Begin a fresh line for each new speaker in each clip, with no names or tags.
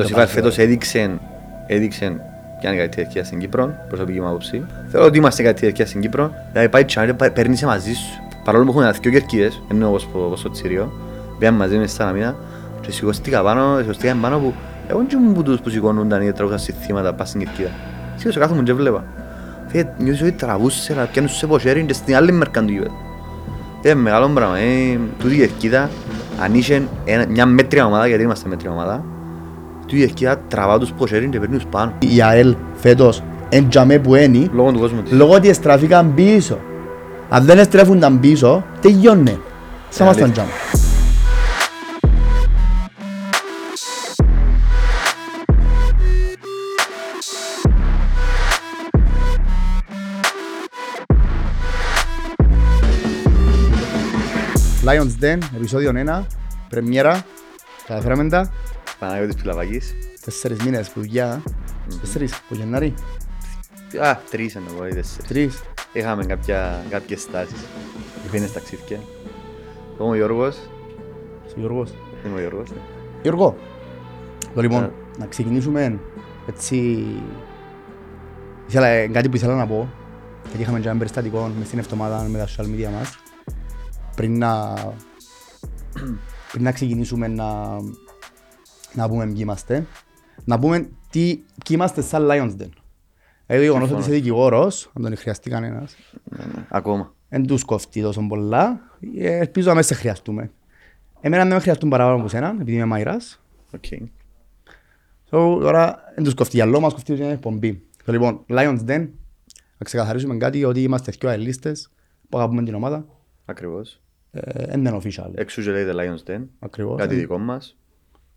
Το Σιφάρ φέτος έδειξε, έδειξε ποια είναι η καλύτερη ευκαιρία στην Κύπρο, προσωπική μου άποψη. Θεωρώ ότι είμαστε καλύτερη ευκαιρία στην Κύπρο. Δηλαδή πάει τσάνι, παίρνει σε μαζί σου. Παρόλο που έχουν ένα δυο κερκίδες, ενώ όπως, όπως το Τσίριο, πήγαν μαζί μες στα μήνα και σηκώστηκα πάνω, σηκώστηκα πάνω που εγώ δεν ήμουν που τους που σηκώνονταν ή τραγούσαν σε θύματα πας στην κερκίδα. Σηκώσα κάθομαι και βλέπα. Φίλε, νιώθεις ότι τραβούσε, να πιάνουν σε ποσέρι και στην άλλη μερκαν του γήπεδου. Είναι μεγάλο πράγμα, ε, τούτη η κερκίδα, αν είχε ένα- μια μέτρια ομάδα, γιατί είμαστε μέτρια ομάδα, τούτη η κερκίδα τραβά τους ποσέρι και παίρνει τους πάνω.
Η ΑΕΛ φέτος εν τζαμέ που είναι
Λόγω του κόσμου της.
λόγω ότι εστραφήκαν πίσω. Αν δεν εστρέφουνταν πίσω, τελειώνε. Σαν μας τον
αλήθεια.
τζαμ. Lions Den, επεισόδιο 1, πρεμιέρα, καταφέραμε τα,
Παναγιώτης Πιλαβάκης.
τέσσερις μήνες που δουλειά, τέσσερις, από Γενάρη,
Α, τρεις εννοώ, ή τέσσερις.
τρεις.
Είχαμε κάποια, κάποιες στάσεις. Πήγαινες ταξίδια. Εγώ είμαι ο Γιώργος.
Είσαι ο Γιώργος.
Είμαι ο Γιώργος. ναι.
Γιώργο, το λοιπόν,
Ναι.
να ξεκινήσουμε έτσι... Ήθελα, ε, κάτι που ήθελα να πω, γιατί είχαμε και ένα περιστατικό μες στην εβδομάδα με τα social media μας, πριν να, πριν να ξεκινήσουμε να, να πούμε ποιοι είμαστε, να πούμε τι, ποιοι είμαστε σαν Lions Den. Δηλαδή το γεγονός ότι είσαι δικηγόρος, αν τον χρειαστεί κανένας,
Ναι, ναι. Ακόμα.
δεν τους κοφτεί τόσο πολλά, ε, ελπίζω να μην σε χρειαστούμε. Εμένα δεν με χρειαστούν παραπάνω από σένα, επειδή είμαι μάγειρας,
OK.
So, τώρα δεν τους κοφτεί άλλο, μας κοφτεί μια εκπομπή. So, λοιπόν, Lions Den, να ξεκαθαρίσουμε κάτι ότι είμαστε δυο αελίστες που αγαπούμε την ομάδα.
Ακριβώς.
Ε, Δεν είναι official.
Έξω και λέγεται Lions Den.
Ακριβώς.
Κάτι δικό μας.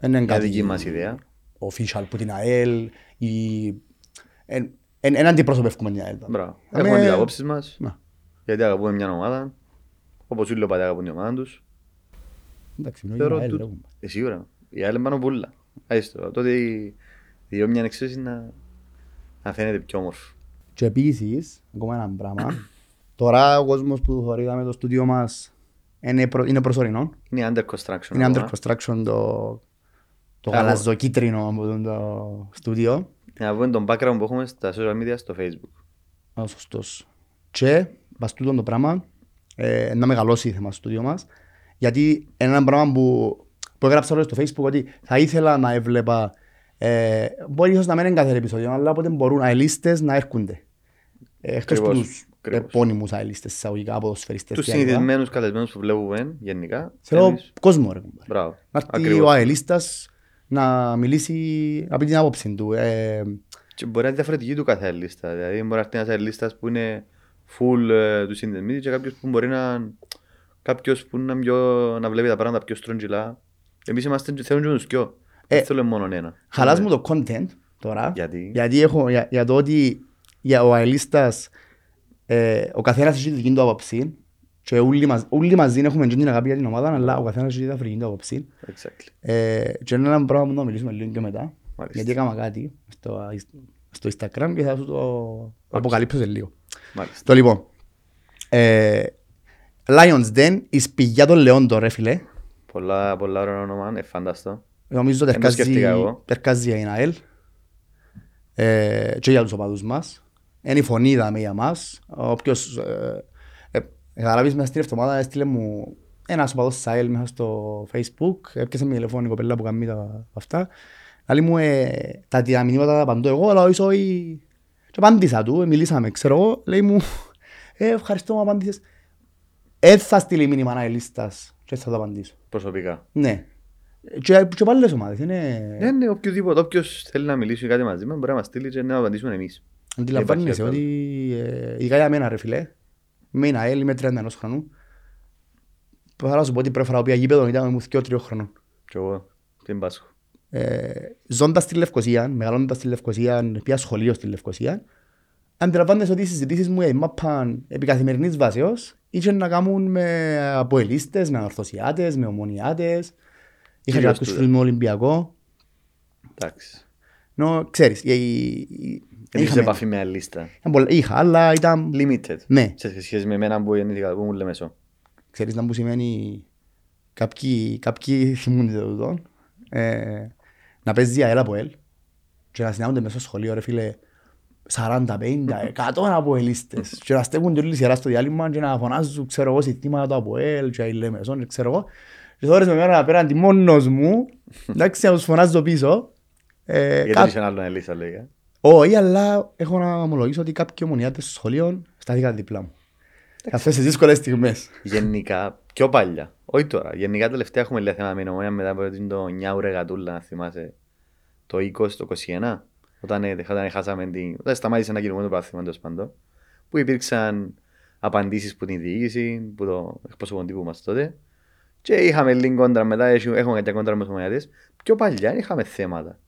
Δεν είναι
Μια
κάτι
δική μας ιδέα.
official που την ΑΕΛ ή... εν- εν- εν αντιπροσωπεύουμε την ΑΕΛ.
Μπράβο.
Αμέ-
Έχουμε τις απόψεις μας.
Να,
Γιατί αγαπούμε μια ομάδα. Όπως όλοι οι οπαδοί αγαπούν την ομάδα τους.
Εντάξει, μιλώ για
Θεωρώ
την ΑΕΛ.
του-
ρε, κουμπά.
Ε, σίγουρα. Η άλλη πάνω πουλά. Άιστο. Τότε η η δυο μια εξαίρεση να, να φαίνεται πιο όμορφο.
Και επίσης, ακόμα ένα πράγμα, τώρα ο κόσμος που θωρίδαμε το στούντιο μας είναι, προ, είναι προσωρινό.
Είναι under construction.
Είναι under
ακόμα.
construction το, το
Μπράβο.
γαλαζοκίτρινο από το- το στούντιο.
Για να πούμε τον background που έχουμε στα social media στο facebook.
Α, σωστός. Και, πας τούτο το πράγμα, ε, να μεγαλώσει η θέμα στο στούντιο μας, γιατί είναι ένα πράγμα που, που έγραψα όλο στο facebook ότι θα ήθελα να έβλεπα, ε, μπορεί ίσως να μην είναι κάθε επεισόδιο, αλλά όποτε μπορούν αελίστες να έρχονται. Ε, εκτός από
Ακριβώς,
τους
ακριβώς.
επώνυμους αελίστες, εισαγωγικά, ποδοσφαιριστές
Τους
και άλλα.
συνηθισμένους καλεσμένους που βλέπουμε γενικά.
Θέλω
εμείς-
κόσμο ρε κουμπάρε.
Μπράβο.
Να έρθει
Ακριβώς.
ο αελίστας να μιλήσει από την άποψη του. Ε,
Και μπορεί να είναι διαφορετική του κάθε λίστα. Δηλαδή, μπορεί να έρθει ένας λίστας που είναι full ε, του συνδεσμίδη και κάποιος που μπορεί να. Κάποιος που να, πιο, να βλέπει τα πράγματα πιο στρογγυλά. Εμείς είμαστε, θέλουμε και τους δυο.
Ε,
Δεν θέλουμε μόνο ένα.
Χαλάς μου το content τώρα.
Γιατί;
Γιατί έχω, για, για το ότι για ο αελίστας ε, ο καθένας έχει τη δική του άποψη και όλοι, μαζ, όλοι μαζί έχουμε και την αγάπη για την ομάδα αλλά ο καθένας έχει τη διαφορετική του άποψη.
Exactly.
Ε, και είναι ένα πράγμα που να μιλήσουμε λίγο και μετά.
Μάλιστα.
Γιατί έκανα κάτι στο, στο Instagram και θα σου το αποκαλύψω σε λίγο.
Μάλιστα.
Το λοιπόν. Ε, Lions Den, η σπηγιά των λεών τώρα, ρε φίλε.
Πολλά, πολλά ωραία όνομα, είναι φανταστό.
Νομίζω
Δεν το
τερκάζει,
σκέφτηκα εγώ.
τερκάζει για την ΑΕΛ ε, και για τους οπαδούς μας. Είναι η φωνή είδαμε για μας. Όποιος ε, ε, καταλάβεις μέσα στην εβδομάδα έστειλε μου ένας οπαδός της ΑΕΛ μέσα στο facebook. Έπιασε με τηλεφώνη η κοπέλα που κάνει τα αυτά. Λέει μου ε, τα τα μηνύματα τα απαντώ εγώ, αλλά όχι όχι. Και απάντησα του, ε, μιλήσαμε, ξέρω εγώ. Λέει μου, ε, ευχαριστώ που απάντησες. Ε, θα στείλει μήνυμα να λίστας και θα το απαντήσω.
Προσωπικά.
Ναι. Και, και πάλι λες ομάδες, είναι...
Ναι, ναι, οποιοδήποτε, όποιος θέλει να μιλήσει κάτι μαζί μας μπορεί να μας στείλει και να απαντήσουμε εμείς.
Αντιλαμβάνεσαι
Υπάρχει
ότι ε, ειδικά για μένα ρε φίλε, με ένα ΑΕΛ, είμαι 31 χρονού. Θα να σου πω ότι πρώτη φορά που πήγα γήπεδο ήταν μου 2-3 χρονών.
Και εγώ, την Πάσχο.
Ε, ζώντας στη Λευκοσία, μεγαλώνοντας στη Λευκοσία, πήγα σχολείο στη Λευκοσία, αντιλαμβάνεσαι ότι οι συζητήσεις μου έπαπαν επί καθημερινής βάσεως είχε να κάνουν με αποελίστες, με ορθωσιάτες, με ομονιάτες. Είχα και
Κυρίως
κάποιους
τούτο.
φίλους με Ολυμπιακό.
Εντάξει.
Νο, ξέρεις, η- η- η-
Εμείς σε
είχαμε-
επαφή με άλλη λίστα.
ήταν πολλά- είχα, αλλά ήταν
Limited.
Ναι.
Σε σχέση με εμένα που γεννήθηκα, που μου λέμε σω.
Ξέρεις να που σημαίνει κάποιοι, κάποιοι θυμούνται το τούτο. Ε, να παίζει ΑΕΛ από ΕΛ και να συνάγονται μέσα στο σχολείο ρε φίλε 40, 50, 100 από ελίστες και να στέκουν όλη σειρά στο διάλειμμα και να φωνάζουν ξέρω εγώ συστήματα του από ΕΛ και η Λεμεσόν ξέρω εγώ και τώρα με μέρα απέναντι μόνος μου εντάξει να τους φωνάζω πίσω ε,
Γιατί
κά-
δεν είσαι άλλο ελίστα λέγα.
Όχι αλλά έχω να ομολογήσω ότι κάποιοι ομονιάτες στο σχολείο στάθηκαν δίπλα μου σε αυτές τις δύσκολες στιγμές
Γενικά, πιο παλιά. Όχι τώρα. Γενικά τελευταία έχουμε λέει θέμα με την ομόνια μετά από το Νιάουρε Γατούλα, να θυμάσαι. Το 20, το 21. Όταν, ε, όταν χάσαμε την. Όταν σταμάτησε να κινούμε το πρωτάθλημα τέλος πάντων. Που υπήρξαν απαντήσεις που την διοίκηση, που το εκπρόσωπο τύπου μας τότε. Και είχαμε λίγο κόντρα μετά, έχει- έχουμε κάποια κόντρα με τους ομονιάτες. Πιο παλιά είχαμε θέματα.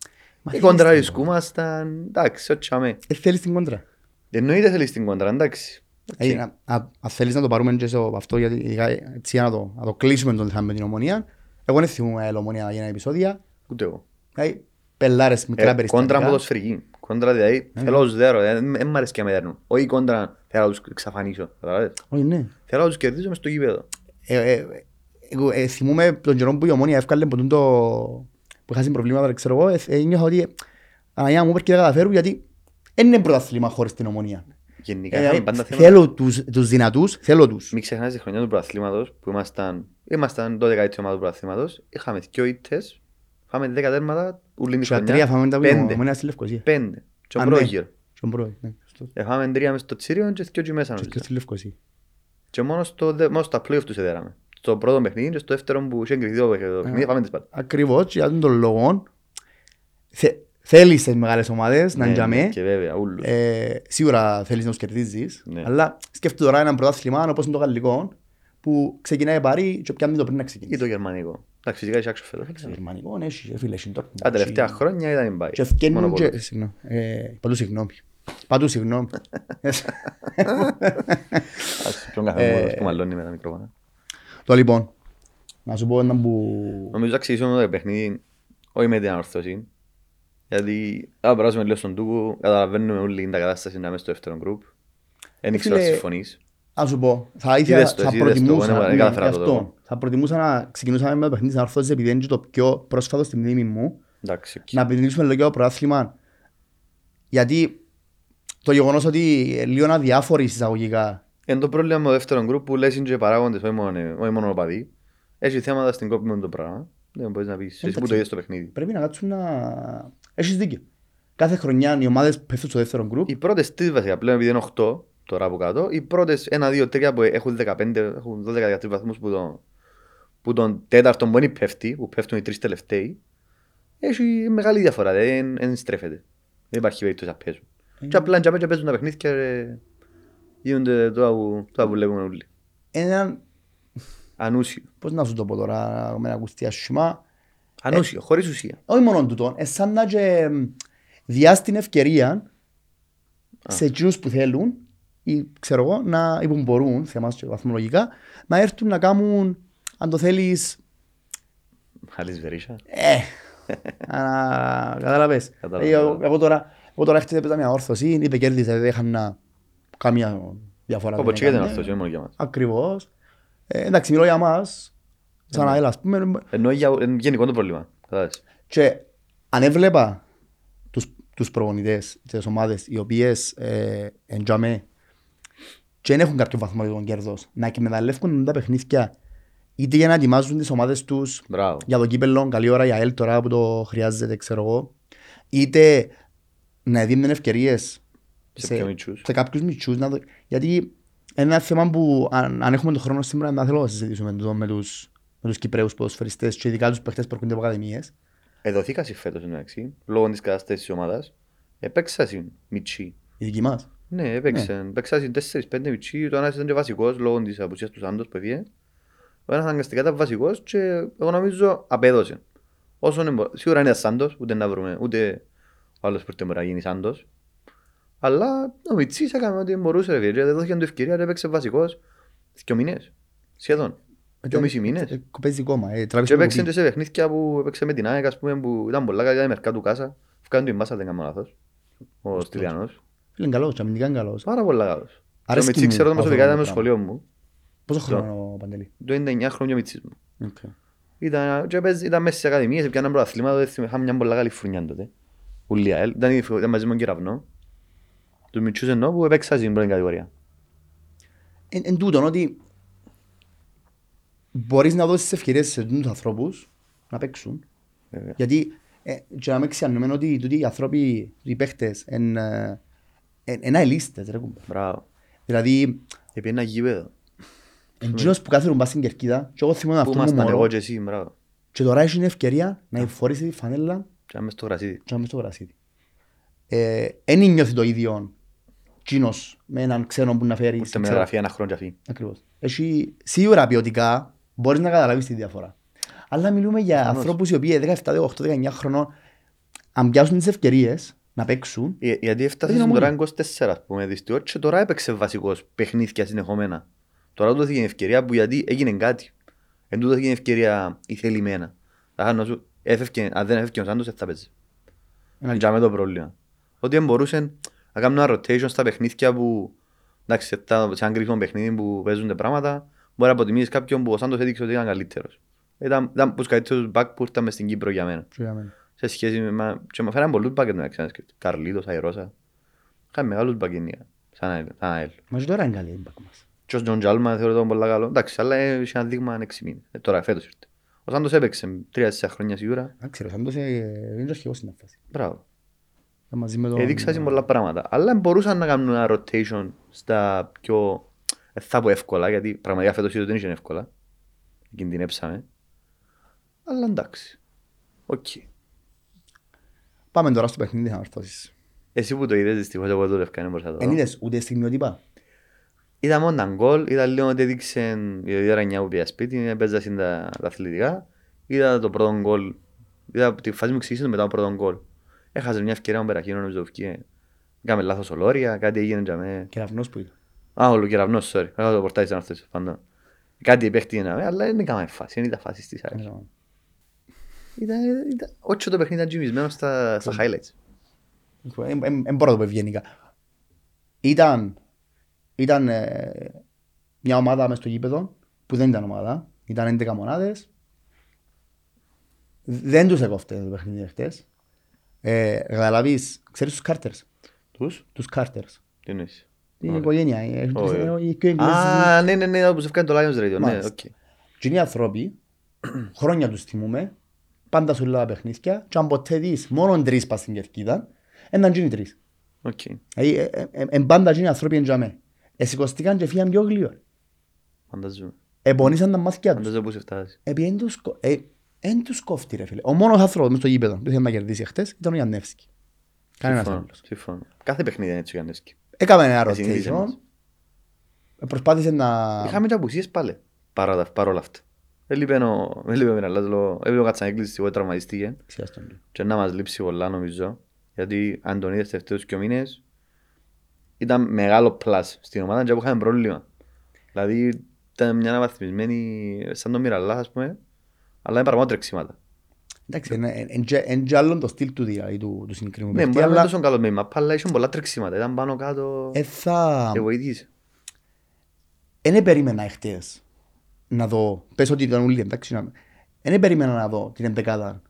Μα
Οι
θέλεις
κόντρα
την
ρισκούμασταν, εντάξει, ό,τι τσάμε.
Ε, θέλεις την κόντρα
Εννοείται θέλεις την κόντρα, εντάξει.
Ε, να- να- Αν θέλεις να το πάρουμε και σε αυτό, γιατί ειδικά έτσι για να το, να το κλείσουμε τον θέμα με την ομονία. Εγώ δεν θυμούμαι η ομονία για ένα επεισόδια.
Ούτε εγώ.
Δηλαδή, πελάρες μικρά
Ε, κόντρα
περιστατικά.
ποδοσφαιρική. Κόντρα δηλαδή,
Ε.
θέλω να τους δέρω, δεν μ' αρέσει και να με δέρνουν. Όχι κόντρα, θέλω να τους εξαφανίσω. καταλάβες.
Όχι, ναι.
Θέλω να τους κερδίσω μες στο γήπεδο.
Ε, ε, εγώ ε, θυμούμαι τον καιρό που η ομόνια εύκαλε από τούτο που είχα προβλήματα, ξέρω εγώ, ε, ε, νιώθω ότι Αναγιά μου πρέπει να καταφέρουν γιατί δεν είναι πρωταθλήμα χωρίς την ομονία.
Γενικά
Ε,
είχαμε
ε,
πάντα θέματα.
θέλω τους, τους δυνατούς, θέλω τους.
Μην ξεχνάς τη χρονιά του πρωταθλήματος που ήμασταν, ήμασταν 12η ομάδα του πρωταθλήματος, είχαμε δυο ήττες, είχαμε 10 τέρματα, ούλη τη
Και τα τρία
χρονιά,
φάμε τα που η
πέντε.
ομονία στη Λευκοσία.
πέντε. Και ο
Α, ναι.
πρόγειο.
Στον πρώτο, ναι, σωστό.
Είχαμε τρία μες στο τσίριο και δυο και μέσα
Και
νομίζω.
στη Λευκοσία.
Και μόνος στο, δε- μόνος στα play-off τους εδέραμε. Στο πρώτο παιχνίδι και στο δεύτερο που είχε εγκριθεί το παιχνίδι, το παιχνίδι,
Α.
φάμε τις πάντα.
Ακριβώς, και για τον τον λόγο θε- θέλεις τις μεγάλες ομάδες να
Ναι,
είναι για
ναι,
μέ.
Και βέβαια, ούλους.
Ε, σίγουρα θέλεις να τους κερδίζεις,
Ναι.
αλλά σκέφτομαι τώρα ένα πρωτάθλημα όπως είναι το γαλλικό που ξεκινάει πάρει και πιάνει το πριν να
Ή
ξεκινήσει.
το γερμανικό. Εντάξει, φυσικά έχει άξιο φέτος.
Το γερμανικό, ναι, έχει, φίλε, έχει Dortmund,
Τα τελευταία
έχει-
χρόνια ήταν η Bayern.
Και ευκαινούν
Μόνο
και...
πολλούς.
Συγγνώμη. Ε, Παντού συγγνώμη. Παντού συγγνώμη.
Ας ποιον κάθε
Ε,
μόνος που μαλώνει με τα μικρόφωνα.
Το λοιπόν, να σου πω ένα που...
Νομίζω να ξεκινήσουμε το παιχνίδι όχι με την ανορθώση. Γιατί αν περάσουμε λίγο στον τούκο, καταλαβαίνουμε όλη την κατάσταση να είμαι στο δεύτερο γκρουπ. Δεν ήξερα
Φίλε,
συμφωνείς.
Να σου πω, θα ήθελα,
Είδες το,
θα
εσύ είδες το,
προτιμούσα,
εγώ δεν
ναι,
καταφέρα
γι'
το
αυτό.
το.
θα προτιμούσα να ξεκινούσαμε με το παιχνίδι της ανορθώσης επειδή είναι και το πιο πρόσφατο στη μνήμη μου,
Εντάξει, οκ.
να επενδύσουμε λίγο το πρωτάθλημα. Γιατί το γεγονός ότι λίγο αδιάφοροι εισαγωγικά
Είναι το πρόβλημα με το δεύτερο γκρουπ που λες είναι και παράγοντες, όχι μόνο, όχι μόνο οπαδοί. Έχει θέματα στην κόπη με το πράγμα. Δεν μπορείς να πεις, εσύ που
Εντάξει.
το είδες στο παιχνίδι.
πρέπει να κάτσουν να... Έχεις δίκιο. Κάθε χρονιά οι ομάδες πέφτουν στο δεύτερο γκρουπ.
Οι πρώτες τρεις βασικά πλέον επειδή είναι 8 τώρα από κάτω, οι πρώτες 1, 2, 3 που έχουν 15, έχουν 12-13 βαθμούς που, το, που τον τέταρτο μπορεί πέφτει, που πέφτουν οι τρεις τελευταίοι, έχει μεγάλη διαφορά, δεν, δεν στρέφεται. Δεν υπάρχει περίπτωση να παίζουν.
Ε.
Και απλά και παίζουν τα παιχνίδια και γίνονται τώρα που, τώρα που βλέπουμε όλοι.
Έναν,
Ανούσιο.
πώς να σου το πω τώρα, με ένα ακουστή ασχημά,
Ανούσιο, χωρίς ουσία.
όχι μόνο τούτο, ε, σαν να και διάς την ευκαιρία σε εκείνους που θέλουν ή ξέρω εγώ, να, ή που μπορούν, σε εμάς και βαθμολογικά, να έρθουν να κάνουν, αν το θέλεις,
Χάλης βερίσια.
ε, να καταλαβες.
Κατάλαβα.
Ε, Εγώ, εγώ τώρα, εγώ τώρα έχετε έπαιζα μια όρθωση, είπε κέρδισε, δεν είχαν καμία διαφορά.
Όπως
δεν
και για την
έκανε.
ορθώση, όχι μόνο για μας.
Ακριβώς. Ε, εντάξει, μιλώ για μας, σαν αέλα, ας πούμε,
Ενώ για είναι γενικό το πρόβλημα. Κατάλαβες.
Και αν έβλεπα τους, τους προπονητές της ομάδες οι οποίες ε, εντιαμέ και δεν έχουν κάποιο βαθμολογικό κέρδος να εκμεταλλεύουν τα παιχνίδια είτε για να ετοιμάζουν τις ομάδες τους
Μπράβο.
για το κύπελλο, καλή ώρα για ΑΕΛ τώρα που το χρειάζεται, ξέρω εγώ, είτε να δίνουν ευκαιρίες
Σε πιο μητσούς;
σε κάποιους μητσούς. Να δω... Γιατί ένα θέμα που αν, αν έχουμε τον χρόνο σήμερα να θέλω να συζητήσουμε το με τους, με τους Κυπρέους ποδοσφαιριστές και ειδικά τους παίχτες που έρχονται από ακαδημίες.
Εδωθήκα σε φέτος εντάξει, λόγω της κατάστασης της ομάδας. Επέξα συν μητσί.
Οι δικοί μας;
Ναι, έπαιξαν. Έπαιξαν συν 4-5 μητσί. Το ένας ήταν και βασικός λόγω της απουσίας του Σάντος που έφυγε. Ο ένας αναγκαστικά ήταν βασικός και εγώ νομίζω απέδωσε. Όσο είναι, μπο- σίγουρα είναι Σάντος, ούτε να βρούμε, ούτε ο άλλος που μπορεί να γίνει Σάντος. Αλλά ο Μιτσής έκανε ό,τι μπορούσε ρε φίλε. και Δεν δόθηκε του ευκαιρία και έπαιξε βασικός δύο μήνες. Σχεδόν. Δύο μισή μήνες.
Ε, Παίζει κόμμα. Ε,
Και
τράβησε το
έπαιξε
κουπί.
και σε παιχνίδια που έπαιξε με την ΑΕΚ, ας πούμε, που ήταν πολλά καλά, η μερικά του κάσα. Φκάνε την μάσα, δεν κάνω λάθος. Ο Στυλιανός.
Φίλε, είναι καλός, και αμυντικά είναι καλός.
Πάρα πολλά καλός. Το
Αρέσκει
Μιτσί
μου
ξέρω το
αυτό
προσωπικά
το
ήταν με το
πράγμα.
σχολείο μου.
Πόσο χρόνο ο Παντελή;
Το είναι 9 χρόνια ο Μιτσής μου.
Οκ.
Ήταν, και παίζ- ήταν μέσα σε ακαδημίες, έπιαναν πρωταθλήματα, δεν θυμάμαι, είχαμε μια πολλά καλή φουρνιά τότε. Ούλη ΑΕΛ. Ήταν, η- ήταν μαζί με τον Κεραυνό. Τους μητσούς εννοώ που έπαιξα στην πρώτη κατηγορία.
Εν, εν τούτον ότι μπορείς να δώσεις ευκαιρίες σε τους ανθρώπους να παίξουν.
Βέβαια.
Γιατί ε, και να μην ξεχνούμε ότι τούτοι οι άνθρωποι, οι παίχτες, εν, ε, εν, εν αελίστες, ρε κουμπέ.
Μπράβο.
Δηλαδή,
Επειδή ένα γήπεδο.
εν τζίνος που κάθερουν πας στην Κερκίδα και εγώ θυμάμαι
Πού
αυτό μου
ήμασταν εγώ
μωρό
και εσύ, μπράβο.
και τώρα έχει την ευκαιρία να φορήσει τη φανέλα
Και να μες στο γρασίδι.
και να μες στο γρασίδι. Ε, Εν νιώθει το ίδιο τζίνος με έναν ξένο που να φέρει.
Ούτε με γραφεία ένα χρόνο και αφή.
Ακριβώς. Έχει σίγουρα ποιοτικά μπορείς να καταλάβεις τη διαφορά. Αλλά μιλούμε για
Προφανώς.
ανθρώπους οι οποίοι 17, 18, 19 χρονών αν πιάσουν τις ευκαιρίες να παίξουν
Ε, Γιατί έφτασες
Είναι
τώρα
μόνο.
24 ας πούμε δυστυχώς και τώρα έπαιξε βασικός παιχνίδια συνεχόμενα. Τώρα του δόθηκε η ευκαιρία που γιατί έγινε κάτι. Εν του δόθηκε η ευκαιρία η θελημένα. Θα να σου έφευκε, αν δεν έφευκε ο Σάντος δεν θα παίζει.
Ένα-
Για με το πρόβλημα. Ότι δεν μπορούσε να κάνουν ένα rotation στα παιχνίδια που εντάξει, σε, τα, σε ένα κρίσιμο παιχνίδι που παίζουν πράγματα μπορεί να αποτιμήσεις κάποιον που ο Σάντος έδειξε ότι ήταν καλύτερος. Ήταν, ήταν από τους καλύτερους back που ήρθαν μες στην Κύπρο για μένα
Και για μένα.
σε σχέση με... μα- Και με φέραν πολλούς μπακέτ να ξέρεις. Καρλίτος, Αϊρώσα. Είχαμε μεγάλους μπακένια. Σαν ΑΕΛ- σαν ΑΕΛ.
Μα και τώρα είναι καλή η μπακ μας.
Και ο Τζον Τζάλμα θεωρώ τον πολύ καλό. Εντάξει, αλλά είχε ένα δείγμα 6 μήνες. Ε, Τώρα φέτος ήρθε. Ο Σάντος έπαιξε 3-4 χρόνια σίγουρα.
Δεν ξέρω, σαν τόσο ε, είναι και αρχηγός στην φάση.
Μπράβο.
Μαζί με τον...
Έδειξα σε πολλά πράγματα. Αλλά μπορούσαν να κάνουν ένα rotation στα πιο... ε, θα πω εύκολα, γιατί πραγματικά φέτος είδω δεν είχε εύκολα. Κινδυνέψαμε. Αλλά εντάξει. Οκ.
Πάμε τώρα στο παιχνίδι Ανόρθωσης.
Εσύ που το είδες δυστυχώς εγώ το λευκά δεν μπορούσα να το
Εν
δω.
είδες ούτε στιγμιότυπα;
Είδα μόνο έναν γκολ, είδα λίγο ότι έδειξε η Ρανιά που πήγα σπίτι, έπαιζα στην τα, τα αθλητικά. Είδα το πρώτο γκολ, είδα τη φάση μου εξήγησε μετά το πρώτο γκολ. Έχασε μια ευκαιρία με περαχύνο νομίζω που βγήκε. Κάμε λάθος ολόρια, κάτι έγινε για με...
Κεραυνός που ήταν.
Α, ο Λουκεραυνός, sorry. Έχω το πορτάζι σαν αυτός, φαντώ. Κάτι παίχτηκε να με, αλλά δεν έκαμε φάση, δεν ήταν φάση στις άλλες. Ήταν, ήταν, όχι το παιχνίδι ήταν τζιμισμένο στα, στα highlights.
Δεν μπορώ να το πω ευγενικά. Ήταν, ήταν ε, μια ομάδα μες στο γήπεδο που δεν ήταν ομάδα. Ήταν 11 μονάδες. Δεν τους έκοφτε το παιχνίδι χτες. Ε, καταλαβείς, ξέρεις τους Κάρτερς;
Τους,
Τους Κάρτερς.
τι εννοείς;
Την
Ωραία.
οικογένεια. ε, έχουν
Όχι.
τρεις- ε, οι πιο εγγλέζοι.
Α, ναι, ναι, ναι, που σε έφυγαν το Lions Radio, ναι,
Μάλιστα.
οκ.
Και είναι οι άνθρωποι, χρόνια τους θυμούμε, πάντα σου λέω τα παιχνίδια και αν ποτέ δεις μόνο τρεις πας στην κερκίδα, έναν γίνει τρεις.
Οκ.
Δηλαδή, ε, ε, ε, εν πάντα γίνει οι άνθρωποι εν τζαμέ. Εσηκωστήκαν και φύγαν πιο γλύωρα.
Φανταζούμε.
Επονήσαν τα μάθηκια τους.
Φανταζούμε πού σε φτάσει.
Επί εν τους, κο- ε, εν τους κόφτει ρε φίλε. Ο μόνος άνθρωπος μες στο γήπεδο που ήθελε να κερδίσει χτες ήταν ο Γιανέφσκι. Κανένας
Συμφωνώ,
άλλος.
συμφωνώ. Κάθε παιχνίδι είναι έτσι ο Γιανέφσκι.
Έκαμε ένα
Συνήθιζε
rotation.
μας.
ε, Προσπάθησε να...
Είχαμε και απουσίες πάλι. Παρά τα- παρόλα αυτά. Έλειπε ο... Έλειπε ο Μιραλάς, έλειπε ο Κατσανέκλης, σίγουρα τραυματιστήκε.
Ξέχαστον το.
Και να μας λείψει πολλά νομίζω. Γιατί αν τον είδες τελευταίους δυο μήνες ήταν μεγάλο plus στην ομάδα και που είχαμε πρόβλημα. Δηλαδή ήταν μια αναβαθμισμένη σαν τον Μιραλάς ας πούμε. Αλλά είναι παραπάνω τρεξίματα.
Εντάξει, είναι- εν- εν τζε- εν τζε άλλον το στυλ του δηλαδή του του συγκεκριμένου
Ναι,
παίχτη,
μπορεί να είναι
αλλά
τόσο καλό με η μαπά, αλλά είχε πολλά τρεξίματα. Ήταν πάνω κάτω
ε, θα...
και βοηθήσε.
Δεν περίμενα εχθές να δω, πες ότι ήταν ούλοι εντάξει, δεν περίμενα να δω την εντεκάδα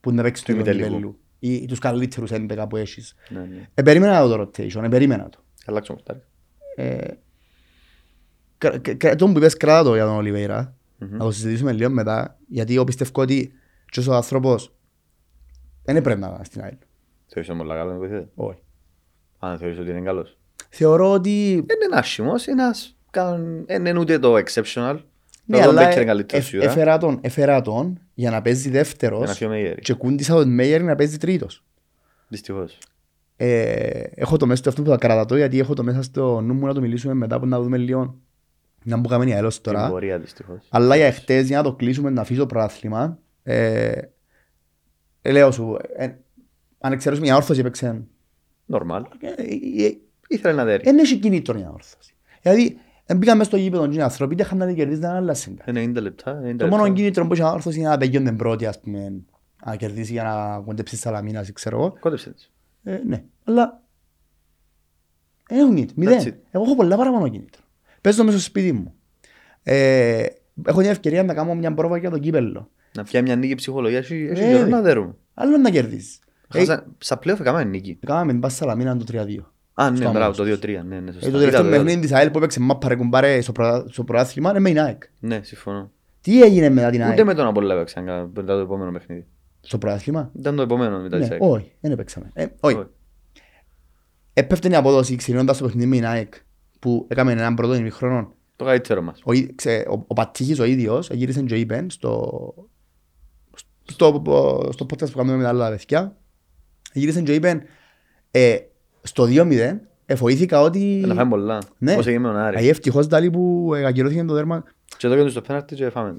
που να παίξει
Του
του
ημιτελικού.
ημιτελικού ή, ή τους καλύτερους έντεκα που έχεις.
Ναι, ναι.
Ε, περίμενα να δω το rotation, ε, περίμενα το.
Αλλάξω μου φτάρει.
Ε, κρα- κρα- κρα- τον που είπες κράτα το για τον Ολιβέηρα,
Μμμ.
να το συζητήσουμε λίγο μετά, γιατί εγώ πιστεύω ότι και ο άνθρωπος δεν πρέπει να είναι στην ΑΕΛ.
Θεωρείς ότι είναι πολύ καλό να βοηθείτε.
Όχι.
Αν θεωρείς ότι είναι καλός;
Θεωρώ ότι
Δεν είναι άσχημος, είναι ένας... καν- Δεν είναι ούτε το exceptional.
ναι,
Το
αλλά
Μπέκερ είναι
ε-
καλύτερος
ε-
σίγουρα.
έφερα τον- έφερα τον για να παίζει
Για να
δεύτερος
φύγει ο Μέγερη.
και κούντισα τον Μέιερ να παίζει τρίτος.
Δυστυχώς.
Ε, έχω το μέσα στο αυτό που θα κρατατώ γιατί έχω το μέσα στο νου μου να το μιλήσουμε μετά που να δούμε λίγο να μου κάνουμε αέλος
Την
τώρα.
πορεία δυστυχώς.
Αλλά για χτες για να το κλείσουμε να αφήσω το πρωτάθλημα ε, ε, λέω σου ε, αν εξαιρέσουμε μια όρθωση έπαιξε
Normal.
ε, ε, ε,
Ήθελε να δέρει.
δεν έχει κινήτρο μια όρθωση. Δηλαδή δεν πήγαν μέσα στο γήπεδο και οι άνθρωποι δεν είχαν να κερδίσει να άλλασαν κάτι.
90 λεπτά. 90
Το μόνο
λεπτά.
κίνητρο που είχε όρθωση είναι να πεγιώνει την πρώτη ας πούμε να κερδίσει για να κοντέψεις Σαλαμίνας ξέρω εγώ.
Κόντεψε έτσι.
Ε, ναι, αλλά δεν έχουν κίνητρο. Μηδέν.
That's it.
Εγώ έχω πολλά παραπάνω κίνητρο. Παίζω μέσα στο σπίτι μου. Ε, έχω μια ευκαιρία να κάνω μια πρόβα για το κύπελο.
Να φτιάξει μια νίκη ψυχολογία, έχει έχει
Ε,
καιρό να δέρουμε.
Άλλο να κερδίσεις. Ε,
Χάσα- Στα πλέον έκαμε νίκη.
Κάναμε την Πας Σαλαμίνα το 3-2.
Α, ναι,
στο
μπράβο,
Αμάσος.
το 2-3. Ναι, ναι,
Ε,
σωστά.
το τελευταίο
Είδα το,
παιχνίδι της ΑΕΛ που έπαιξε μάπα ρε κουμπάρε στο πρωτά- στο πρωτάθλημα είναι με η ΑΕΚ.
Ναι, συμφωνώ.
Τι έγινε μετά την
Ούτε
ΑΕΚ;
με τον Απόλλωνα έπαιξαν κα- μετά το επόμενο παιχνίδι.
στο πρωτάθλημα.
Ήταν το επόμενο μετά
Ναι,
της ΑΕΚ.
όχι, δεν έπαιξαμε. Ε, Όχι.
Όχι.
Έπεφτε η απόδοση ξεκινώντας το παιχνίδι με την ΑΕΚ που έκαμε έναν πρώτο ημιχρόνο.
Το καλύτερο μας.
Ο, ί- ξε- ο, ο Πατήχης ο ίδιος γύρισε και είπε στο, στο, στο podcast που κάνουμε με τα άλλα παιδιά γύρισε και είπε ε, στο 2-0 εφοήθηκα ότι
Να φάμε πολλά.
Ναι.
Όπως έγινε με τον Άρη.
Αγιέ ευτυχώς τάλι που εγκυρώθηκε το δέρμα
Και το έκανε στο πέναρτι και φάμε.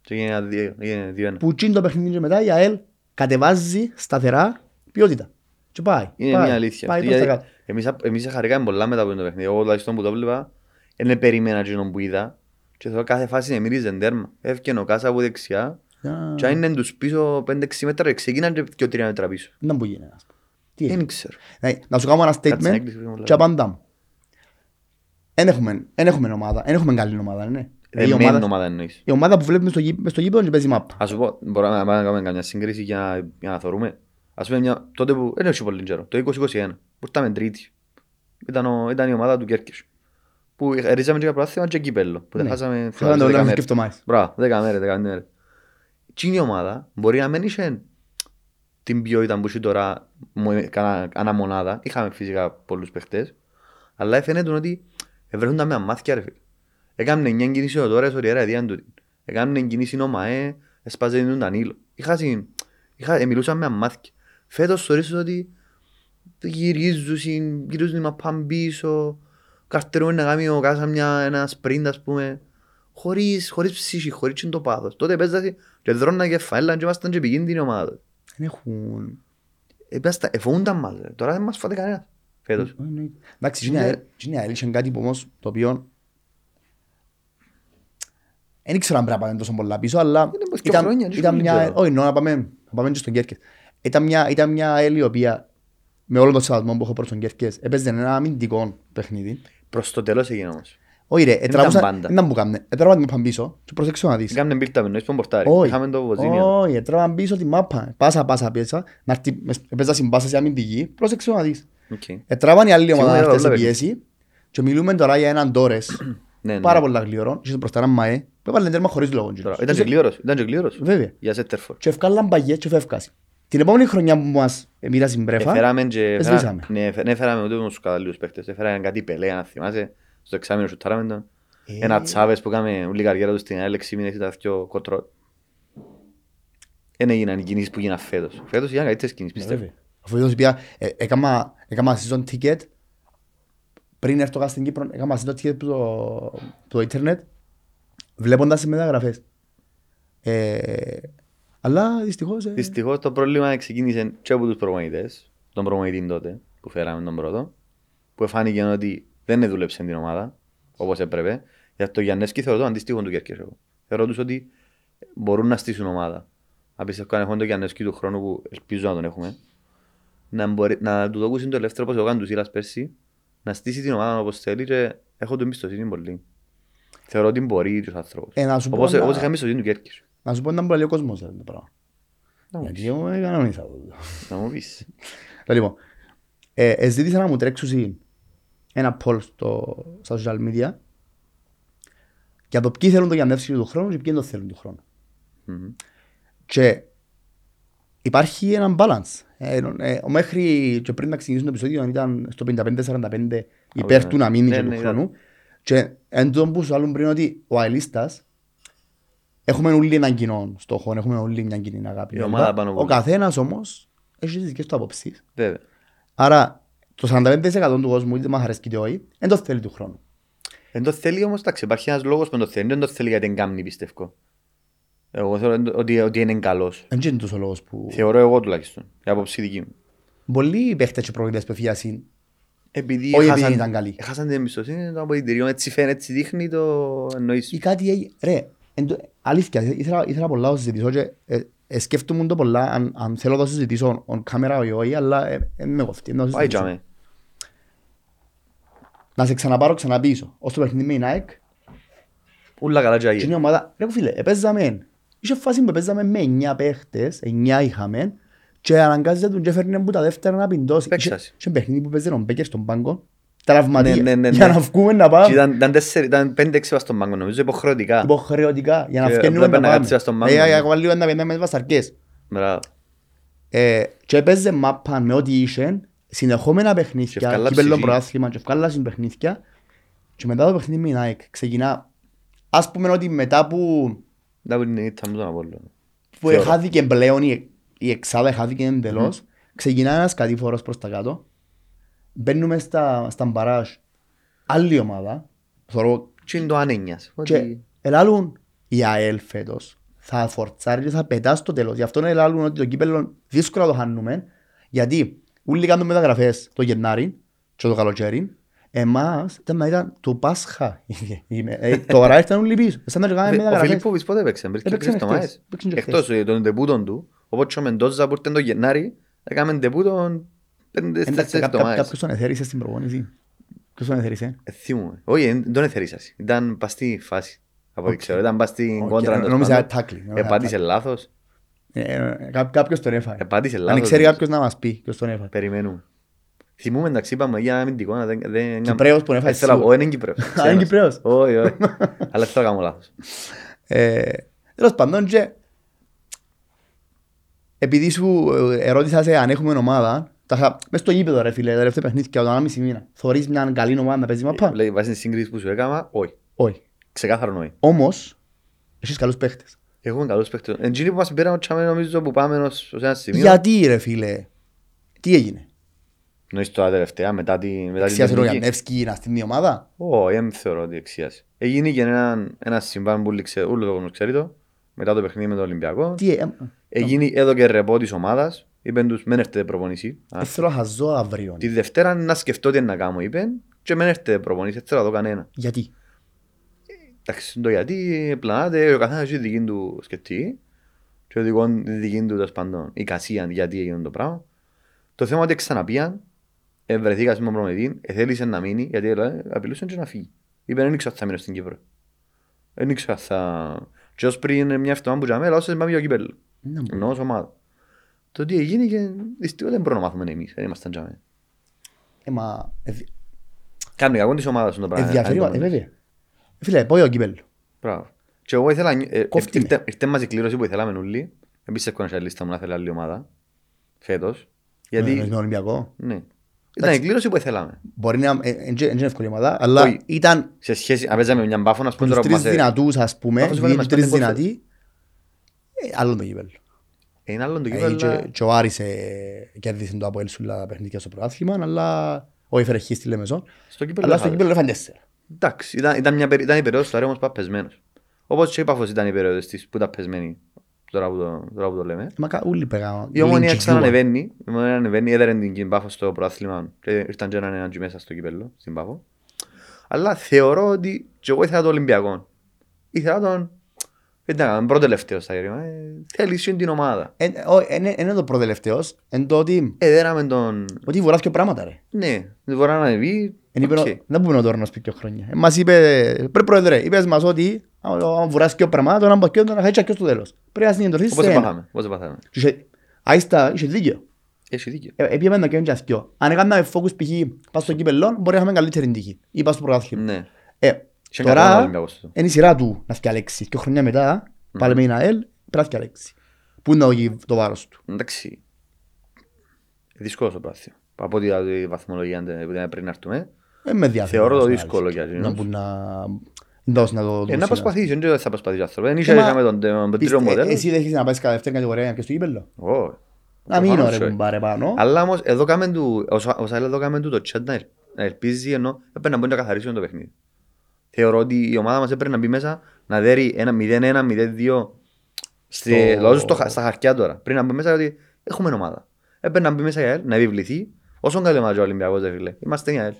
Και έγινε ένα δύο- έγινε 2-1.
που τσιν το παιχνίδι και μετά η ΑΕΛ κατεβάζει σταθερά ποιότητα. Και πάει.
Είναι
πάει,
μια αλήθεια.
Πάει
αυτή,
προς τα
γιατί
κάτω.
Εμείς, εμείς χαρήκαμε πολλά μετά από το παιχνίδι. Εγώ τουλάχιστον που το βλέπα, δεν περίμενα εκείνον που είδα. Και θέλω κάθε φάση να μύριζε τέρμα. Έφυγε ο Κάσα από δεξιά
Α,
και αν είναι τους πίσω 5-6 μέτρα και ξεκίναν και και 3 μέτρα πίσω.
Δεν ήταν που γίνεται. ας πούμε. Τι έγινε.
Δεν ξέρω.
Ναι, Να σου κάνω ένα
Κάτσε να
statement
έκλεισε πριν μου
και απαντά μου. Εν έχουμε, εν έχουμε ομάδα, εν έχουμε καλή ομάδα, ναι. Η
Δεμένη
ομάδα,
ομάδα εννοείς.
η ομάδα που βλέπουμε στο, γή- μες στο γήπεδο και παίζει μάπα.
Ας σου πω, μπορούμε να πάμε να κάνουμε καμιά σύγκριση για να, για να θωρούμε. Ας πούμε μια, τότε που, δεν έχει πολύ καιρό, το 2021, που ήρθαμε τρίτη. Ήταν, ο, ήταν η ομάδα του Κέρκης. Που ρίζαμε και για πρωτάθλημα και κύπελλο. Που δεν
Ναι.
χάσαμε
Θέλαμε
θυμάμαι,
το
δέκα
λέμε
μέρες.
σκεφτομάς.
Μπράβο, 10 μέρες, 15 μέρες. Τι είναι η ομάδα, μπορεί να μην είχε την ποιότητα που έχει τώρα μου- κανένα- ανά μονάδα. Είχαμε φυσικά πολλούς παίχτες. Αλλά φαίνεται ότι βρεθούν με αμάθηκια ρε φίλε. Έκαμε μια κίνηση ο τώρα, sorry, ρε, διάν τούτη. Έκαμε κίνηση ο ΜΑΕ, έσπαζε τον Τανίλο. Είχα, συν- είχα, ε, μιλούσαν με αμάθηκια. Φέτος θεωρείς ότι γυρίζουν, γυρίζουν οι μαπάν πίσω, καρτερούν να κάνει ο Κάσα μια, ένα sprint ας πούμε, χωρίς, χωρίς ψυχή, χωρίς και το πάθος. Τότε παίζασαι και δρώνα κεφάλαια και ήμασταν και επικίνδυνη ομάδα.
Δεν έχουν...
Ε, πες Εφοούνταν μας, ρε. τώρα δεν μας φάτε κανένας. Φέτος.
Όχι, ναι. Εντάξει, εκείνη η ΑΕΛ- εκείνη η ΑΕΛ είχε κάτι που όμως το οποίο δεν ήξερα αν πρέπει να πάμε τόσο πολλά πίσω, αλλά
πως και
ήταν,
χρόνια, δεν
ήταν
ξέρω,
μια...
δεν ξέρω.
Όχι, νο, να πάμε, να πάμε και στον Κέρκες. Ήταν μια, ήταν μια ΑΕΛ η οποία με όλο το σεβασμό που έχω προς τον Κέρκες έπαιζε ένα αμυντικό παιχνίδι.
Προς το τέλος έγινε όμως.
Όχι ρε,
ήταν
ετραβούσαν,
πάντα.
δεν ήταν που κάμνε. Ετραβούσαν την μάπα πίσω και προσέξω να δεις.
Κάμνε μπίλτα με νόης πον πορτάρι.
Όχι,
Είχαμε το βοζίνιο.
όχι, ετραβούσαν πίσω την μάπα. Πάσα, πάσα, πίεσα. Να έρθει, έπαιζα συμπάσα σε αμυντική. Πρόσεξε να δεις.
Οκ.
Ετράβαν η άλλη ομάδα
Σίγουρα
να έρθει σε
όλα
πίεση και μιλούμε τώρα για έναν Τόρες
Ναι, ναι.
πάρα πολλά γλυωρό και μπροστά έναν ΜΑΕ που έβαλε τέρμα χωρίς λόγο.
Τώρα, Ήταν και γλύωρος. Ήταν και γλύωρος.
Βέβαια.
Για Σέτερφορ.
Και ευκάλαν παγιές και φεύκασαν. Την επόμενη χρονιά που μας μοίρασε η Μπρέφα,
Έφεραμε και...
εσβήσαμε.
Ναι, έφε- ναι, έφεραμε ούτε τους καταλήλους παίχτες. Έφεραμε κάτι πελέ, αν θυμάσαι. Στο εξάμεινο σου τάραμε τον.
Ε.
Ένα τσάβες που έκαμε όλη η καριέρα τους στην ΑΕΛ 6 μήνες ήταν πιο κοτρό. Δεν έγιναν οι κινήσεις που γίναν φέτος. Φέτος έγιναν καλύτερες κινήσεις, πιστεύω.
Βέβαια. Αφού είδος πια, ε, έκαμα έκαμα season ticket πριν έρθω κάτω στην Κύπρο, έκαμα season ticket που το, που το ίντερνετ βλέποντας τις μεταγραφές. Ε, αλλά δυστυχώς... ε,
Δυστυχώς το πρόβλημα ξεκίνησε και από τους προπονητές, τον προπονητή τότε που φέραμε τον πρώτο, που φάνηκε ότι δεν δούλεψε την ομάδα όπως έπρεπε. Για το Γιάννεσκι θεωρώ το αντίστοιχο του Κέρκες εγώ. Θεωρώ τους ότι μπορούν να στήσουν ομάδα. Αν πιστεύω αν έχουμε τον Γιάννεσκι του χρόνου που ελπίζω να τον έχουμε, να, μπορεί, να του δοκούσουν το ελεύθερο όπως έκανε του Σίλας πέρσι, να στήσει την ομάδα όπως θέλει και έχω την εμπιστοσύνη πολύ. Θεωρώ ότι μπορεί και ο άνθρωπος.
Ε, να σου πω
Όπως,
να-
όπως είχα εμπιστοσύνη του Κέρκες.
Να σου πω να μπορεί ο κόσμος αυτό το πράγμα.
Να μου
Γιατί
πεις.
εγώ δεν κανονίσα το.
Να μου πεις.
Λοιπόν, ε, ε, ζήτησα να μου τρέξουν ένα poll στο, στα social media για το ποιοι θέλουν το Γιαννεύσκι του χρόνου και ποιοι δεν το θέλουν του χρόνου.
Μμμ.
Και υπάρχει ένα balance. Ε, ε, ο μέχρι και πριν να ξεκινήσουμε το επεισόδιο ήταν στο 55-45 υπέρ
ναι.
του να μείνει
Ναι,
και
ναι,
του
ήταν.
χρόνου. Και εν τω που σου άλλουν πριν ότι ο αελίστας έχουμε όλοι έναν κοινό στόχο, έχουμε όλοι μια κοινή αγάπη.
Η
κλπ.
ομάδα πάνω από
Ο
όλα.
καθένας όμως έχει τις δικές του απόψεις.
Βέβαια.
Άρα το 45% του κόσμου είτε μας αρέσει είτε όχι, δεν το θέλει του χρόνου.
Δεν το θέλει όμως, εντάξει, υπάρχει ένας λόγος που δεν το θέλει, δεν το θέλει γιατί δεν κάνει, πιστεύω. Εγώ θεωρώ ότι, ότι είναι καλός.
Δεν είναι τόσο λόγος που...
Θεωρώ εγώ τουλάχιστον, η άποψη δική μου.
Πολλοί παίχτες και προγραμμές που έφυγαν
Επειδή
Όχι
χάσαν-
επειδή ήταν καλοί.
Χάσαν την εμπιστοσύνη του αποδητηρίων, έτσι φαίνεται, έτσι δείχνει το εννοείς.
ή κάτι έγινε. Ρε, εν το- αλήθεια, ήθελα, ήθελα πολλά να το συζητήσω και ε, ε, σκέφτομαι το πολλά αν, αν θέλω να το συζητήσω on camera ή όχι, αλλά ε, ε, με κοφτεί. να το
Πάει
συζητήσω.
τζάμε.
Να σε ξαναπάρω ξαναπίσω. Ως το παιχνίδι με η Nike,
Ούλα καλά και
και είναι
άγιε.
η ομάδα, ρε φίλε, επέζαμε Είχε φάση που παίζαμε με 9 παίχτες, 9 είχαμε, και αναγκάζεται τον και έφερνε που τα δεύτερα να πιντώσει.
Παίξας.
Είχε- Είχε παιχνίδι που παίζε ο Μπέκερ στον πάγκο, τραυματία,
Ναι, ναι, ναι,
για
ναι.
να βγούμε να
Και
πάμε.
Ήταν, ήταν, τέσσερι, ήταν πέντε-έξι βας στον πάγκο νομίζω, υποχρεωτικά.
Υποχρεωτικά, για να
Και
βγαίνουμε
έπρεπε
να
να
πάμε.
κάτσεις στον πάγκο,
Ε,
ναι.
ακόμα λίγο να πιέναμε με βασαρκές.
Μπράβο.
Ε, και έπαιζε μάπα με ό,τι είχε, συνεχόμενα
Και
παιχνίδια,
ευκάλα
κύπελλο
ψυχή.
προάθλημα και ευκάλασαν παιχνίδια και μετά το παιχνίδι με η ΑΕΚ ξεκινά ας πούμε ότι μετά που,
Να που είναι η ήττα μου τον Απόλλωνα.
που
Θεωρώ.
χάθηκε πλέον η, η εξάδα χάθηκε εντελώς ξεκινά ένας κατήφορος προς τα κάτω μπαίνουμε στα, στα μπαράζ άλλη ομάδα θωρώ
Τι είναι το ανένιας.
και
Ότι...
ελάλουν η ΑΕΛ φέτος θα φορτσάρει και θα πετά στο τέλος. Γι' αυτό ελάλουν ότι το κύπελλο δύσκολα το χάνουμε. Γιατί όλοι κάνουν μεταγραφές το Γενάρη και το καλοκαίρι. Εμάς ήταν να ήταν το Πάσχα. Είμαι- ε, Τώρα ήρθαν όλοι πίσω. Σαν να κάνουμε
Ο
μεταγραφές.
Φιλίπποβιτς πότε έπαιξε, μπήκε
Έπαιξε
τρεις
χθες.
εβδομάδες.
Έπαιξε και
Εκτός ε, των τεπούτων του, όπως και ο Μεντόζα που ήρθε το Γενάρη, έκαμε τεπούτον πέντε
Εντάξει,
τέσσερις
κά- κά-
εβδομάδες.
Κάποιος τον εθέρισε στην προπόνηση. Ποιος τον εθέρισε;
Ε, Θυμούμαι. Όχι, δεν τον εθερίσασαι. Ήταν πας στη φάση. Από ό,τι
Οκ.
ξέρω, ήταν πας στην
Οκ,
κόντρα. τέλος
νόμιζα
πάντων.
tackling, νόμιζα
Επάτησε
tackling.
λάθος.
Ε, ε, κά- Κάποιος τον έφαγε.
Επάτησε
Αν
λάθος.
ξέρει
νομίζω.
κάποιος να μας πει ποιος τον έφαγε.
Περιμένουμε. Θυμούμε εντάξει είπαμε για αμυντικό να δεν... δεν-
Κυπρέος που έφαγε
Ήθελα-
σίγουρα.
Όχι, είναι Κυπρέος.
είναι
Ξένος.
Κυπρέος.
Όχι, όχι. Αλλά θέλω να κάνω λάθος.
Ε, Τέλος πάντων και επειδή σου ε, ερώτησα σε αν έχουμε ομάδα τα είχα μες στο γήπεδο ρε φίλε, τα τελευταία παιχνίδια, τον άμιση μήνα. Θωρείς μια καλή ομάδα να παίζεις μαπά.
Λέει, βάσει τη σύγκριση που σου έκανα, όχι.
Όχι.
Ξεκάθαρο όχι.
Όμως, έχεις καλούς παίχτες.
Έχουμε καλούς παίκτες. Εντζίνοι που μας πήραν ο Τσάμε νομίζω που πάμε ως ως ένα σημείο.
Γιατί ρε φίλε, τι έγινε;
Νοείς τώρα τελευταία μετά τη μετά την
Εξιάσε ο
εθνική.
Γιαννεύσκι να στην ομάδα;
Όχι, δεν θεωρώ ότι εξίασε. Έγινε και ένα, ένα συμβάν που λήξε, όλο το κόσμος ξέρει το, μετά το παιχνίδι με τον Ολυμπιακό.
Τι ε,
Έγινε εδώ και ρεπό της ομάδας, είπεν τους μεν έρθετε προπονήσει.
ε, θέλω να χαζώ αύριο.
Τη Δευτέρα να σκεφτώ τι να κάνω, είπεν, και μεν έρθετε προπονήσει, δεν θέλω να δω κανένα.
Γιατί;
Εντάξει, το γιατί πλανάται, ο καθένας έχει δική του σκεφτεί και ο δικός τη δική του τέλος πάντων εικασία γιατί έγινε το πράγμα. Το θέμα είναι ότι ξαναπίαν, ε, βρεθήκας στον προμετή, ε, θέλησε να μείνει γιατί ε, απειλούσε και να φύγει. Είπε δεν ήξερα ότι θα μείνω στην Κύπρο. Δεν ήξερα ότι θα... Και ως πριν μια εβδομάδα που τζαμέ, λαόσες πάμε για κύπελλο.
Να μου.
Ενώ ως ομάδα. Το τι έγινε και δυστυχώς δεν μπορούμε να μάθουμε εμείς, δεν ήμασταν τζαμέ.
Ε, μα, ε, δι-
Κάνουμε κακό της ομάδας το πράγμα.
ενδιαφέρει,
αν
ε,
το
βέβαια. Ε, Φίλε, πω για κύπελλο.
Μπράβο. Και εγώ ήθελα, ε, ε,
Κόφτει με.
ήρθε- ήρθε μας η κλήρωση που ήθελαμε όλοι. Επίσης έχω ένα λίστα μου να θέλει άλλη ομάδα. Φέτος.
Με- Με
Γιατί,
τον Ολυμπιακό.
ναι. Ήταν η κλήρωση που ήθελαμε.
Μπορεί να ε, ε, είναι εύκολη ομάδα, αλλά
Όχι.
ήταν
Σε σχέση, αν παίζαμε μια μπάφωνα, ας πούμε
τους
τώρα που
τρεις
μας... ε,
δυνατούς ας πούμε,
Αφού σου βάλε
οι
μας
τρεις
πέντε γκολ
δυνατοί, ε, άλλο το κύπελλο.
Είναι άλλο το
Ε,
κύπελλο.
και- Και ο Άρης ε, κέρδισε το Αποέλ σούλα τα παιχνίδια στο πρωτάθλημα, αλλά όχι έφερε χ στη Λεμεσόν,
Στο κύπελλο
αλλά στο
χάλασε.
κύπελλο έφανε τέσσερα.
Εντάξει, ήταν, ήταν, μια, περί- ήταν η περίοδος του όμως παπεσμένος. Όπως και η Πάφος ήταν η περίοδος της που ήταν πεσμένη. Τώρα που το, τώρα που το λέμε.
Ε, Μα κα- όλοι πέγαν.
Η ομονία
lynch
ξανανεβαίνει, η ομονία ανεβαίνει, έδερε την την Πάφο στο πρωτάθλημα και ήρθαν και έναν έναν και μέσα στο κύπελλο, στην Πάφο. Αλλά θεωρώ ότι και εγώ ήθελα τον Ολυμπιακό. Ήθελα τον... Ήταν πρώτο τελευταίο στα γέρημα. Ε, θέλει σύν την ομάδα.
Ε, όχι, ε, ναι, Είναι το προτελευταίος, εν το ότι
Εδέραμε τον...
ότι βουράς και πράγματα ρε.
Ναι, δεν μπορεί να ανεβεί.
Εν είπε,
οκ.
Δεν πούμε ο Τόρνος πει πιο χρόνια. Ε, Μας είπε, πρέπει πρόεδρε, είπες μας ότι αν αν βουράς και πράγματα, τώρα μπακιόν να χαίτσια και στο τέλος. Πρέπει να συγκεντρωθείς
Όπως
σε ένα.
επάθαμε, όπως επάθαμε.
Και είχε- Άιστα, είχε δίκαιο.
Έχει δίκιο.
Ε, Επίαμε να κάνουν και αυτοί. Αν έκαναμε focus π.χ. πας στο κύπελλο, μπορεί να είχαμε καλύτερη τύχη. Ή πας στο πρωτάθλημα.
Ναι.
Ε,
Είχε κανένα
τώρα
Ολυμπιακός αυτό.
είναι η σειρά του να φτιαλέξει. Και χρόνια μετά, πάλι με την ΑΕΛ, πρέπει να φτιαλέξει. Πού είναι το- το βάρος του.
Εντάξει. Δύσκολο το πράθυο. Από τη τη βαθμολογία που ήταν πριν να έρθουμε.
Ε, με διάφορα.
Θεωρώ το
να
δύσκολο
ξέρεις.
για
Να
εκείνους.
μπουν να... δώσει να το
Ε,
δώσει
να προσπαθήσει, δεν θα προσπαθήσει ο άνθρωπος. Δεν
Ε,
είχε
μα,
είχαμε τον τον
Πιστε-
τρίτο
ε,
μοντέλο.
Εσύ δεν έχεις να πάεις κατά δεύτερη κατηγορία και στο κύπελλο.
Ω,
Να μείνω
προφανώς
ρε
όχι.
κουμπάρε πάνω.
Αλλά όμως εδώ κάμε του, όσα όσα άλλα εδώ κάμε του το chat να ελ- να ελπίζει ενώ έπρεπε να μπορεί να καθαρίσουν το παιχνίδι. Θεωρώ ότι η ομάδα μας έπρεπε να μπει μέσα να δέρει ένα 0-1, 0-2 στη-
Στο-
λαό στο χα- στα χαρτιά τώρα. Πριν να μπει μέσα ότι έχουμε ομάδα. Έπρεπε να μπει μέσα η ΑΕΛ, να επιβληθεί. Όσον καλή ομάδα ο Ολυμπιακός ρε φίλε. Είμαστε η ΑΕΛ.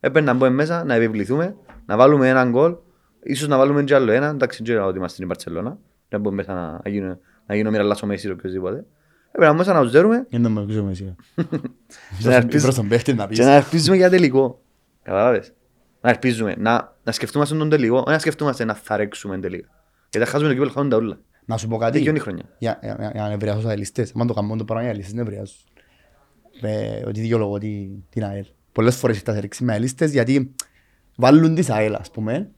Έπρεπε να μπούμε μέσα, να επιβληθούμε, να βάλουμε έναν γκολ, ίσως να βάλουμε και άλλο ένα, εντάξει δεν ξέρω ότι είμαστε στην Μπαρτσελώνα, να μπούμε μέσα να, να γίνουμε, να γίνουμε μοίρα λάσο Μέση ή οποιοδήποτε. Έπρεπε να μπούμε μέσα να τους δέρουμε
Δεν με ακούσαμε εσύ.
και να ελπίζουμε-
Προς τον παίχτη να πεις.
και να ελπίζουμε για τελικό. Καταλάβες. Να ελπίζουμε, να, να σκεφτούμαστε τον τελικό, όχι να σκεφτούμαστε να θαρέξουμε τελικά. Γιατί θα χάσουμε το κύπελο χάνουν τα όλα.
Να σου πω κάτι.
Δικαιώνει χρόνια.
Για, για, για, για να νευριάσω τους αελίστες. Αν το κάνουν το πράγμα οι αελίστες νευριάζουν. Με ότι δικαιολογώ τη- την ΑΕΛ. Πολλές φορές τα ρίξει με αελίστες γιατί βάλουν τις ΑΕΛ ας πούμε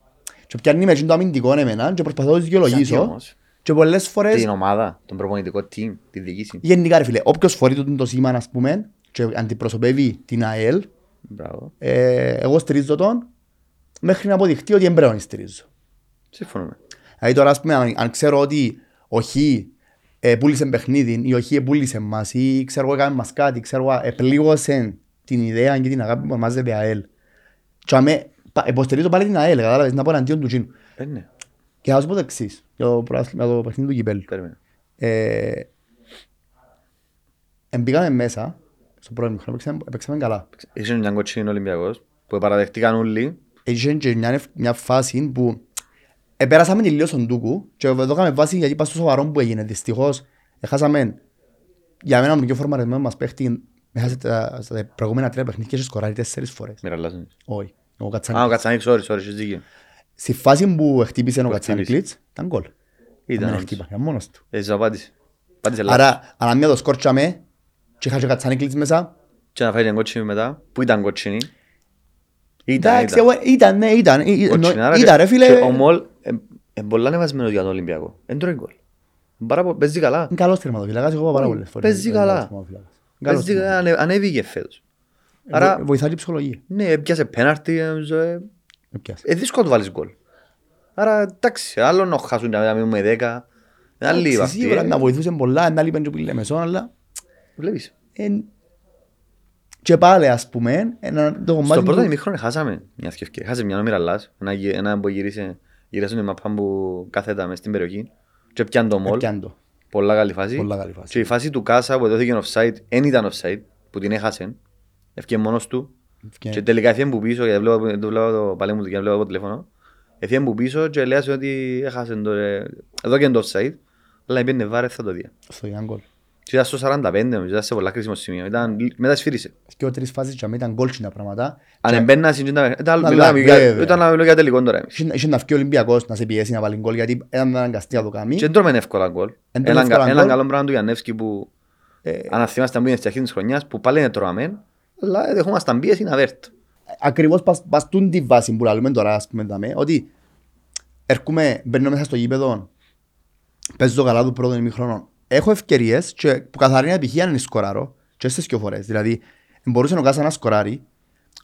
και πιάνει με εκείνο το αμυντικό εμένα και προσπαθώ να τους
Γιατί
δικαιολογήσω
όμως,
και πολλές φορές
Την ομάδα, τον προπονητικό team, τη διοίκηση.
γενικά ρε φίλε όποιος φορεί το, το σήμα ας πούμε και αντιπροσωπεύει την ΑΕΛ
Μπράβο.
ε, εγώ στηρίζω τον μέχρι να αποδειχτεί ότι δεν πρέπει να στηρίζω.
Συμφωνούμε.
Δηλαδή τώρα ας πούμε αν, αν ξέρω ότι ο Χ ε, πούλησε παιχνίδι ή ο Χ πούλησε μας ή ξέρω εγώ έκαμε μας κάτι, ξέρω εγώ επλήγωσε την ιδέα και την αγάπη που ονομάζεται ΑΕΛ. Και αμέ, πα- υποστηρίζω πάλι την ΑΕΛ, κατάλαβες, να πω εναντίον του Κίνου.
Ε, ναι.
Και θα σου πω το εξής, για το, προάθλημα- για το παιχνίδι του κυπέλου.
Περίμενε.
Ε, εμπήκαμε μέσα, στο πρώτο μήχρονο, παίξαμε, παίξαμε καλά.
Είχε μια κοτσίνη Ολυμπιακός που παραδεχτήκαν όλοι.
Είχε και μια, ευ- μια φάση που επέρασαμε τελείως τον Τούκου και εδώ είχαμε βάση γιατί πας στο σοβαρό που έγινε. Δυστυχώς έχασαμε για μένα τον πιο φορμαρισμένο μας παίχτη μέσα στα, στα προηγούμενα τρία παιχνίδια και είχε σκοράρει τέσσερις φορές.
Μοιραλάζουν.
Όχι, ο
Α, ο
Κατσάνικ.
Κατσανίκης, sorry, sorry, έχεις δίκιο.
Στη φάση που χτύπησε ο
Που
Κατσάνικλιτς ήταν γκολ.
Ήταν
Δεν
όντως.
χτύπα, ήταν μόνος του.
Έχεις απάντηση. Απάντησε λάθος.
Άρα, αν μια το σκόρτσαμε και είχα και ο Κατσάνικλιτς μέσα,
Και να φάει την κότσινη μετά, που ήταν κότσινη. Ήταν,
εντάξει,
ήταν.
εγώ- ήταν, ναι, ήταν, ε, ε,
Κότσινη, άρα
ήταν
και-
ρε φίλε,
και Ο Μολ είναι πολλά ανεβασμένος για τον Ολυμπιακό. Εν τρώει γκολ. Πάρα πο- Παίζει καλά.
είναι καλός τερματοφύλακας, εγώ είπα πάρα
Όχι,
πολλές φορές.
παίζει
είναι
καλά.
καλός τερματοφύλακας. Καλός
Παίζει καλά, ανε- ανέβηκε φέτος.
Άρα...
Άρα,
Βοηθάει την ψυχολογία.
ναι, έπιασε πέναρτι, νομίζω, ε,
Ε, πιάσε.
ε, δύσκολο να του βάλεις γκολ. Άρα, εντάξει, άλλο να χάσουν να μείνουν με 10. Είναι άλλη
Εντάξει,
αυτή.
Σίγουρα
ε.
να βοηθούσε πολλά, να λείπαν και που λέμε σώνα, αλλά
Βλέπεις.
Εν- και πάλι ας πούμε, ένα, το κομμάτι
Στο πρώτο
του-
ημίχρονο χάσαμε μια ευκαιρία. Χάσαμε μια νόμιρα Λάς, ένα, γε- ένα που γύρισε, γύρισε την μαπά που κάθετα μες στην περιοχή και πιάνε το μολ.
έπιαν το.
Πολλά καλή φάση.
Πολλά καλή φάση.
Και η φάση του Κάσα που δόθηκε offside, δεν ήταν offside, που την έχασε. Ευκαιρία μόνος του.
Ευκαι-
Και τελικά έφυγε που πίσω, γιατί βλέπω, το βλέπω το παλέ μου και βλέπω από το τηλέφωνο. Έφυγε που πίσω και λέει ότι έχασε το, ε, εδώ και το offside. Αλλά πήγαινε βάρε θα το δει.
Στο ήταν γκολ.
Και ήταν στο 45, νομίζω, ήταν σε πολλά κρίσιμο σημείο. Ήταν, μετά σφύρισε.
Και ο τρεις φάσεις και αμέ ήταν γκολτσινα πράγματα.
Αν
Και
εμπαίνα ήταν ήταν-
Αλλά,
μιλάμε για-
βέβαια.
ήταν να μιλώ για τελικό τώρα εμείς.
είχε- Είχε να βγει ο Ολυμπιακός να σε πιέσει να βάλει γκολ γιατί ήταν αναγκαστεί να το κάνει.
Και δεν τρώμε εύκολα γκολ.
Εν τρώμε
Έναν
εύκολα
κα-
γκολ.
Έναν καλό πράγμα του Γιαννεύσκη που
Ε,
αν θυμάστε που είναι στην αρχή της χρονιάς που πάλι είναι τρώμε αλλά δεχόμασταν πίεση να βέρτ.
ακριβώς πας, πας τούν τη βάση που λέμε τώρα, ας πούμε, δαμε, ότι έρχομαι, μπαίνω μέσα στο γήπεδο, παίζω καλά του πρώτου ημίχρονο. Έχω ευκαιρίες και που καθαρή επιτυχία είναι σκοράρω και στις δυο φορές. Δηλαδή, μπορούσε ο Κάσα να σκοράρει,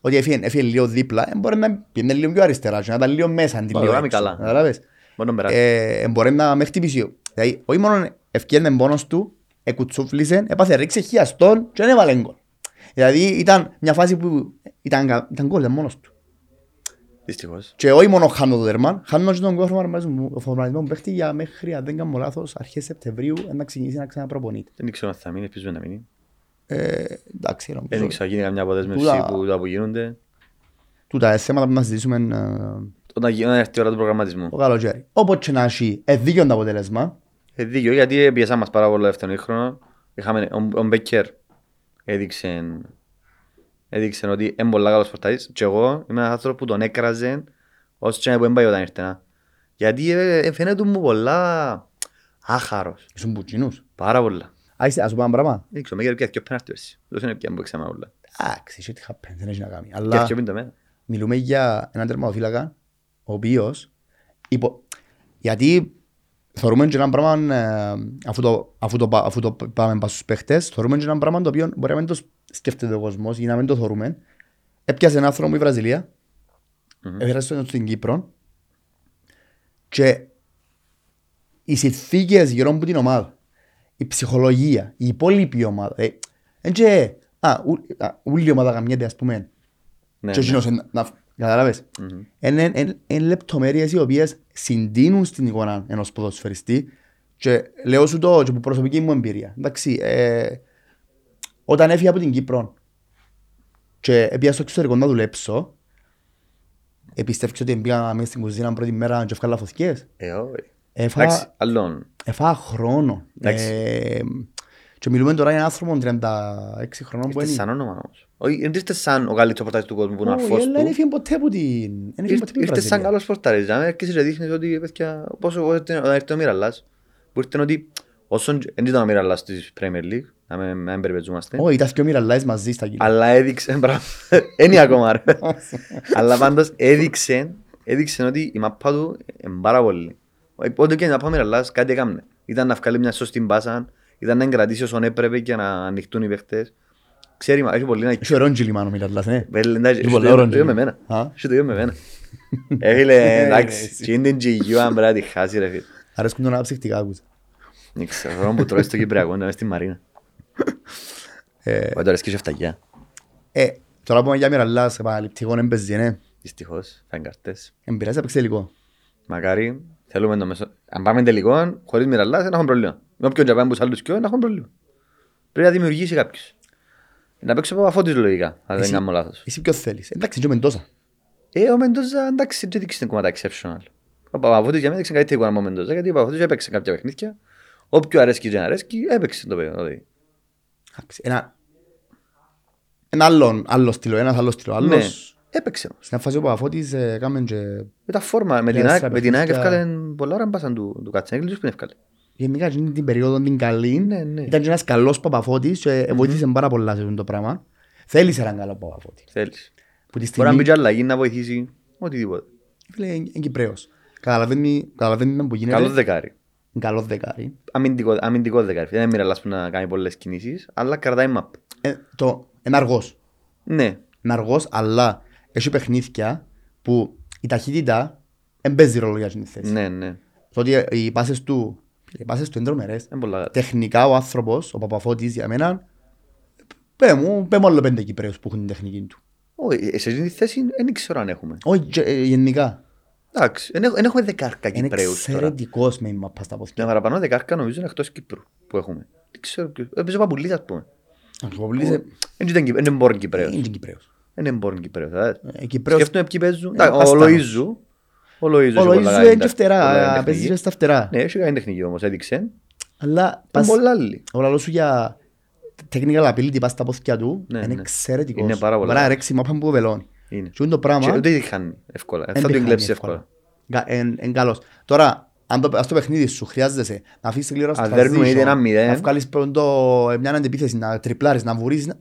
ότι έφυγε, έφυγε λίγο δίπλα, ε, μπορεί να πήγαινε λίγο πιο αριστερά και να ήταν λίγο μέσα αντί
Μπορεί
λίγο
να είμαι
έξω.
καλά.
Καταλάβες.
Μπορεί να περάσει.
Ε, μπορεί να με χτυπήσει. Δηλαδή, όχι μόνο ευκαιρία μόνος του, εκουτσούφλησε, έπαθε ρίξε χιαστόν και δεν έβαλε γκολ. Δηλαδή, ήταν μια φάση που ήταν, κα- ήταν γκολ, ήταν μόνος του.
Δυστυχώς.
Και όχι μόνο χάνω το τέρμα, χάνω και τον φορμαρισμό μου παίχτη για μέχρι, αν δεν κάνω λάθος, αρχές Σεπτεμβρίου να ξεκινήσει να ξαναπροπονείται.
Δεν ξέρω αν θα μείνει, ελπίζουμε να μείνει.
Ε, εντάξει, νομίζω.
Δεν ξέρω, γίνει καμιά αποδέσμευση
Τούτα-
που τα που γίνονται.
Τούτα είναι θέματα που να συζητήσουμε ε,
Όταν γίνει- όταν έρθει η ώρα του προγραμματισμού.
το καλοκαίρι. Όποτε και να έχει, ε, δίκαιο το αποτέλεσμα.
Ε, δίκιο, γιατί πιέσαμε μας πάρα πολύ δεύτερο χρόνο. Είχαμε, ο, ο Μπέκερ έδειξε, έδειξε ότι είναι πολύ καλός πορτάρις και εγώ είμαι ένας άνθρωπος που τον έκραζε ως και που έμπαει όταν ήρθε. να. Γιατί ε, ε, φαίνεται μου πολλά άχαρος.
Ήσουν πουτσινούς.
Πάρα πολλά.
Α, είσαι- ας σου πω ένα πράγμα.
Δεν ξέρω, με γέρει και ο πέναρτι πέρσι. Δεν είναι πια που έξαμε όλα.
Εντάξει, shit happens, δεν έχει να κάνει.
Και
Αλλά
αυτό είναι το μένα.
μιλούμε για έναν τερματοφύλακα, ο οποίος, υπο... γιατί θεωρούμε και ένα πράγμα, ε, αφού το, αφού το, πα- αφού το πάμε πας στους παίχτες, θεωρούμε και ένα πράγμα το οποίο μπορεί να μην το σκέφτεται ο κόσμος ή να μην το θεωρούμε. Έπιασε έναν άνθρωπο η Βραζιλία,
Μμμ.
έφερε τον στην Κύπρο και οι συνθήκες γύρω από την ομάδα, η ψυχολογία, η υπόλοιπη ομάδα, ε, εν και, α, ου- α, ούλη η ομάδα καμιέται ας πούμε,
Ναι,
και
ναι.
εκείνος εν- να- Καταλάβες.
Μμμ.
Είναι εν- εν λεπτομέρειες οι οποίες συντείνουν στην εικόνα ενός ποδοσφαιριστή και λέω σου το και από προσωπική μου εμπειρία. Εντάξει, ε, όταν έφυγα από την Κύπρο και πήγα στο εξωτερικό να δουλέψω, επιστεύεις ότι πήγα μέσα στην κουζίνα πρώτη μέρα και έφυγα φωτιές.
Ε, όχι.
Έφαγα,
Εντάξει, άλλον.
έφαγα χρόνο.
Εντάξει.
Ε, και μιλούμε τώρα για έναν άνθρωπο 36 χρονών που
Ήρθε
είναι.
σαν όνομα όμως. Όχι, δεν ήρθε σαν ο καλύτερος πορτάρις του κόσμου που είναι
Όχι,
αρφός
αλλά δεν
του.
έφυγε ποτέ από την... δεν έφυγε ποτέ από την
Ήρθε σαν
Βραζιλία.
καλός πορτάρις. Αν έρχεσαι και δείχνεις ότι παιδιά, πόσο όταν ήρθε ο Μιραλάς, που ήρθε ότι όσον δεν ήταν ο Μιραλάς της Premier League, να μην- να μην περιπετζούμαστε,
Όχι, ήταν και ο Μιραλάης μαζί στα κιλά.
αλλά έδειξε, μπράβο, είναι ακόμα ρε. αλλά πάντως έδειξε, έδειξε ότι η μαπά του είναι πάρα πολύ. Ό,τι και να πάμε Μιραλάς κάτι έκαμε. Ήταν να βγάλει μια σωστή μπάσα, ήταν να εγκρατήσει όσον έπρεπε και να ανοιχτούν οι παίχτες. Ξέρει, μα, έχει πολύ να
Έχει ωραίο τζιλιμάνο ο Μιραλάς, ναι.
Βέλε, εντάξει,
Είναι
έχει
πολύ
το ίδιο-
ωραίο
το ίδιο με
τζιλι.
εμένα.
Α;
Έχει το ίδιο με εμένα. Ε, φίλε, εντάξει,
εσύ.
και είναι την GU αν πρέπει να τη χάσει ρε φίλε.
Αρέσκουν τον ψυχτικά άκουσα.
Δεν ξέρω, τώρα που τρώεις στο Κυπριακό, είναι μες στη Μαρίνα.
Ε,
Όχι, τώρα αρέσκει και φταγιά.
ε, Τώρα που είμαι για Μιραλάς, επαναληπτικό δεν παίζει, ναι.
Δυστυχώς, θα είναι καρτές.
Εμπειράζει να παίξεις τελικό.
Μακάρι, θέλουμε το μέσο. Αν πάμε τελικό, χωρίς Μιραλάς, δεν έχουμε πρόβλημα. Με όποιον και πάμε τους άλλους κοιό, δεν έχουμε πρόβλημα. Πρέπει να δημιουργήσει κάποιος. Να παίξω από αφότης λογικά, αν δεν
Εσύ-
κάνω λάθος.
Εσύ ποιο θέλεις. Εντάξει, και ο Μεντόσα.
Ε, ο Μεντόζα, εντάξει, δεν δείξεις την κομμάτα exceptional. Ο Παπαφώτης για μένα έδειξε κάτι εικόνα με ο Μεντόζα, γιατί ο Παπαφώτης έπαιξε κάποια παιχνίδια. Όποιο αρέσκει και δεν αρέσκει, έπαιξε το παιδί. δηλαδή.
Εντάξει, Ένα ένα άλλο, άλλο στυλό, ένας άλλος στυλό.
Ναι,
Άλλος,
έπαιξε. όμως.
στην φάση ο Παπαφώτης ε, έκαμε και...
Με τα φόρμα, με
Για
την ΑΕΚ-
στα
με την ΑΕΚ
παιχνίδια.
έφκαλε πολλά ώρα μπάσαν του, του Κατσέγκλης που είναι έφκαλε.
Γενικά εκείνη την περίοδο την καλή
Ναι, ναι.
ήταν και ένας καλός Παπαφώτης και βοήθησε πάρα πολλά σε αυτό το πράγμα. Θέλεις έναν καλό Παπαφώτη.
Θέλεις.
Που τη
Μπορεί να μπει
στιγμή,
και αλλαγή να βοηθήσει, οτιδήποτε.
φίλε, είναι Κυπρέος. Καταλαβαίνει καταλαβαίνει με που γίνεται.
Καλός δεκάρι.
Είναι Καλός δεκάρι.
Αμυντικό, αμυντικός δεκάρι. Δεν είναι μοιραλάς που να κάνει πολλές κινήσεις, αλλά κρατάει map.
Ε, το, είναι αργός.
Ναι,
Είναι αργός, αλλά έχει παιχνίδια που η ταχύτητα δεν παίζει ρόλο για την θέση.
ναι, ναι.
Το ότι οι πάσες του, οι πάσες του είναι τρομερές.
Είναι πολλά.
Τεχνικά ο άνθρωπος, ο Παπαφώτης για μένα, πέ μου, πέ μου άλλο πέντε Κυπρέους που έχουν την τεχνική του.
Όχι, σε αυτή τη θέση δεν ξέρω αν έχουμε.
Όχι, και, ε, γενικά.
Εντάξει, δεν έχω- δεν έχουμε δεκάρκα
Είναι
Κυπρέους τώρα.
εξαιρετικός με η μαπά στα πόθηκια.
Μια παραπάνω δεκάρκα νομίζω είναι εκτός Κύπρου που έχουμε. Δεν ξέρω ποιος. Έπαιζε ο Παπουλής ας πούμε.
Ο Παπουλής ε,
Δεν ήταν Κυπ- δεν είναι born Κυπρέος.
είναι και Κυπρέος.
Δεν είναι born Κυπρέος. ε.
Ε, Κυπρέος,
Σκέφτομαι ποιοι παίζουν.
Είναι
Εντάξει, Ο
Καστάνος.
Λοΐζου. Ο Λοΐζου.
ο
έχει πολλά
Λοΐζου
καλή
είναι και
ταχ- πολλά
φτερά,
καλή
παίζει
τεχνική.
και στα φτερά.
Ναι, έχει καλή τεχνική όμως, έδειξε.
Αλλά
Είναι
πας-
πολλά άλλοι.
ο λαλός σου για technical ability πας στα πόθηκια του
Ναι,
είναι
ναι.
εξαιρετικός.
Είναι πάρα πολλά.
Μπορεί να ρέξει μάπα που βελώνει.
Είναι.
Και είναι το πράγμα...
Και ούτε τη χάνει εύκολα.
δεν
Θα
τη
το
χάνει
εγκλέψει εύκολα.
Είναι καλός. Τώρα, αν το, ας το παιχνίδι σου χρειάζεσαι να αφήσεις την κλήρωση
Αν
στο
δέρνουμε
transition,
ήδη ένα μηδέν.
να βγάλεις πρώτο ε, μια αντεπίθεση, να τριπλάρεις, να βουρίσεις, να...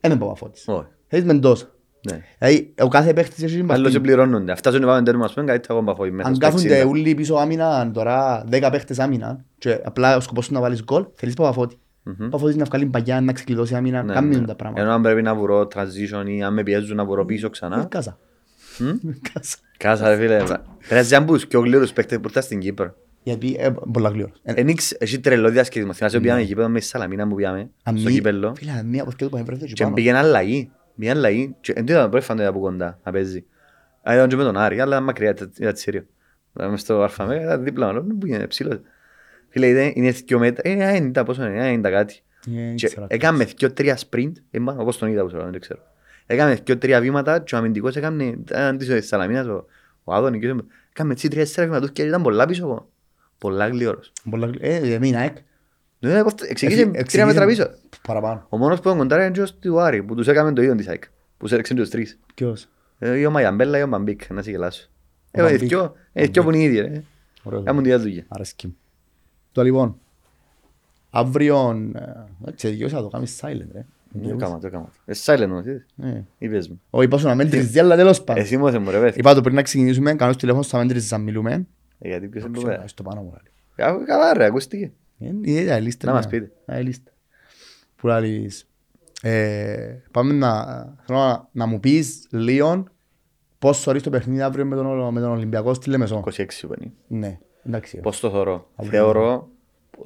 δεν είναι Παπαφώτης.
Όχι.
Θέλεις Μεντόσα.
Ναι.
Δηλαδή, ο κάθε παίχτης έχει την
Άλλος
παρτίδα.
συμπληρώνονται. Αυτά ζουν πάμε τέρμα, ας πούμε, κάτι θα ακόμα φόη μέσα
Αν
στο
κάθονται
60.
όλοι πίσω άμυνα, τώρα 10 παίχτες άμυνα και απλά ο σκοπός σου να βάλεις γκολ, θέλεις Παπαφώτη.
Μμμ.
Παπαφώτης να βγάλει παγιά, να ξεκλειδώσει άμυνα,
Ναι,
κάνουν
ναι.
τα πράγματα.
Ενώ αν πρέπει να βρω transition ή αν με πιέζουν να βρω πίσω ξανά.
Ε, Κάσα.
Μμ.
Κάσα.
Κάσα ρε φίλε. Πρέπει να μπούς και ο γλύρος παίκτες που ήρθαν στην Κύπρο.
Γιατί, ε, πολλά γλύρος. Ε,
Εν ήξε- Έχει τρελό διασκεδισμό. Θυμάσαι που πήγαμε εκεί πέρα με στη Σαλαμίνα που πήγαμε
αν
στο
μη-
κύπελλο.
Φίλε, αν μία από αυτές που έβρεφε και
Και
πάνω.
πήγαινε αλλαγή. Μια αλλαγή. Και Εν τότε πρώτη φαντασία από κοντά να παίζει. Α, Ήταν και με τον Άρη, αλλά μακριά ήταν ήταν τη Σύριο. Ήταν μες στο Αρφαμέ, ήταν δίπλα μου. Πού είναι ψηλός. Φίλε, ήταν- είναι δυο μέτρα. Είναι 90, πόσο είναι, 90 κάτι.
Ε,
Και
ξέρω.
έκαμε δυο τρία sprint, ε, μα, όπως τον είδα που ξέρω, δεν ξέρω. Έκαμε δυο τρία βήματα και ο αμυντικός έκαμε, ήταν της Σαλαμίνας, ο, ο Άδωνη, και έκαμε έτσι τρία τέσσερα βήματα και ήταν πολλά πίσω εγώ. Πολλά γλυόρος.
Πολλά γλύ- Ε, ε, μήνα, εκ.
Ναι, κόφτε- Εξηγήσε
Εξη-
τρία
εξηγήσε-
μέτρα πίσω.
Παραπάνω.
Ο μόνος που ήταν κοντά ήταν ο του Άρη, που τους έκαμε το ίδιο της ΑΕΚ, που σε έρεξαν τους τρεις.
Ποιος;
Ε, Ή ο Μαγιαμπέλα ή ο Μπαμπίκ, να σε γελάσω.
Ο
Ε,
Μπαμπίκ.
δυο- ε, δυο που είναι οι ίδιοι, ρε.
Ωραίος.
Κάμουν τη δουλειά.
Αρέσκει μου. Το λοιπόν, αύριο, ε, σε δικαιώσει να το κάνεις silent, ρε.
Ναι, έκαμα το, έκαμα το. Ε, silent όμως, είδες.
Ε.
Είπες μου.
Όχι, είπα σου να μέτρησες, αλλά τέλος πάντων.
Εσύ μου έθεν μου ρε παιδί.
Είπα το πριν να ξεκινήσουμε, κάνω στο τηλέφωνο στα μέτρησες να μιλούμε.
Ε, Γιατί ποιος είναι που
Ξέρω,
πέρα.
Στο πάνω μου, λέει.
Κα- Καλά ρε, ακούστηκε.
Ε, Είναι η λίστα.
Να
ναι.
μας πείτε.
Ε, η λίστα. Που λαλείς, ε, πάμε να, θέλω να, να μου πεις λίγο πώς θωρείς το παιχνίδι αύριο με τον, με τον Ολυμπιακό στη Λεμεσό;
26 που είναι.
Ναι, εντάξει.
Πώς το θωρώ;
Αύριο.
Θεωρώ,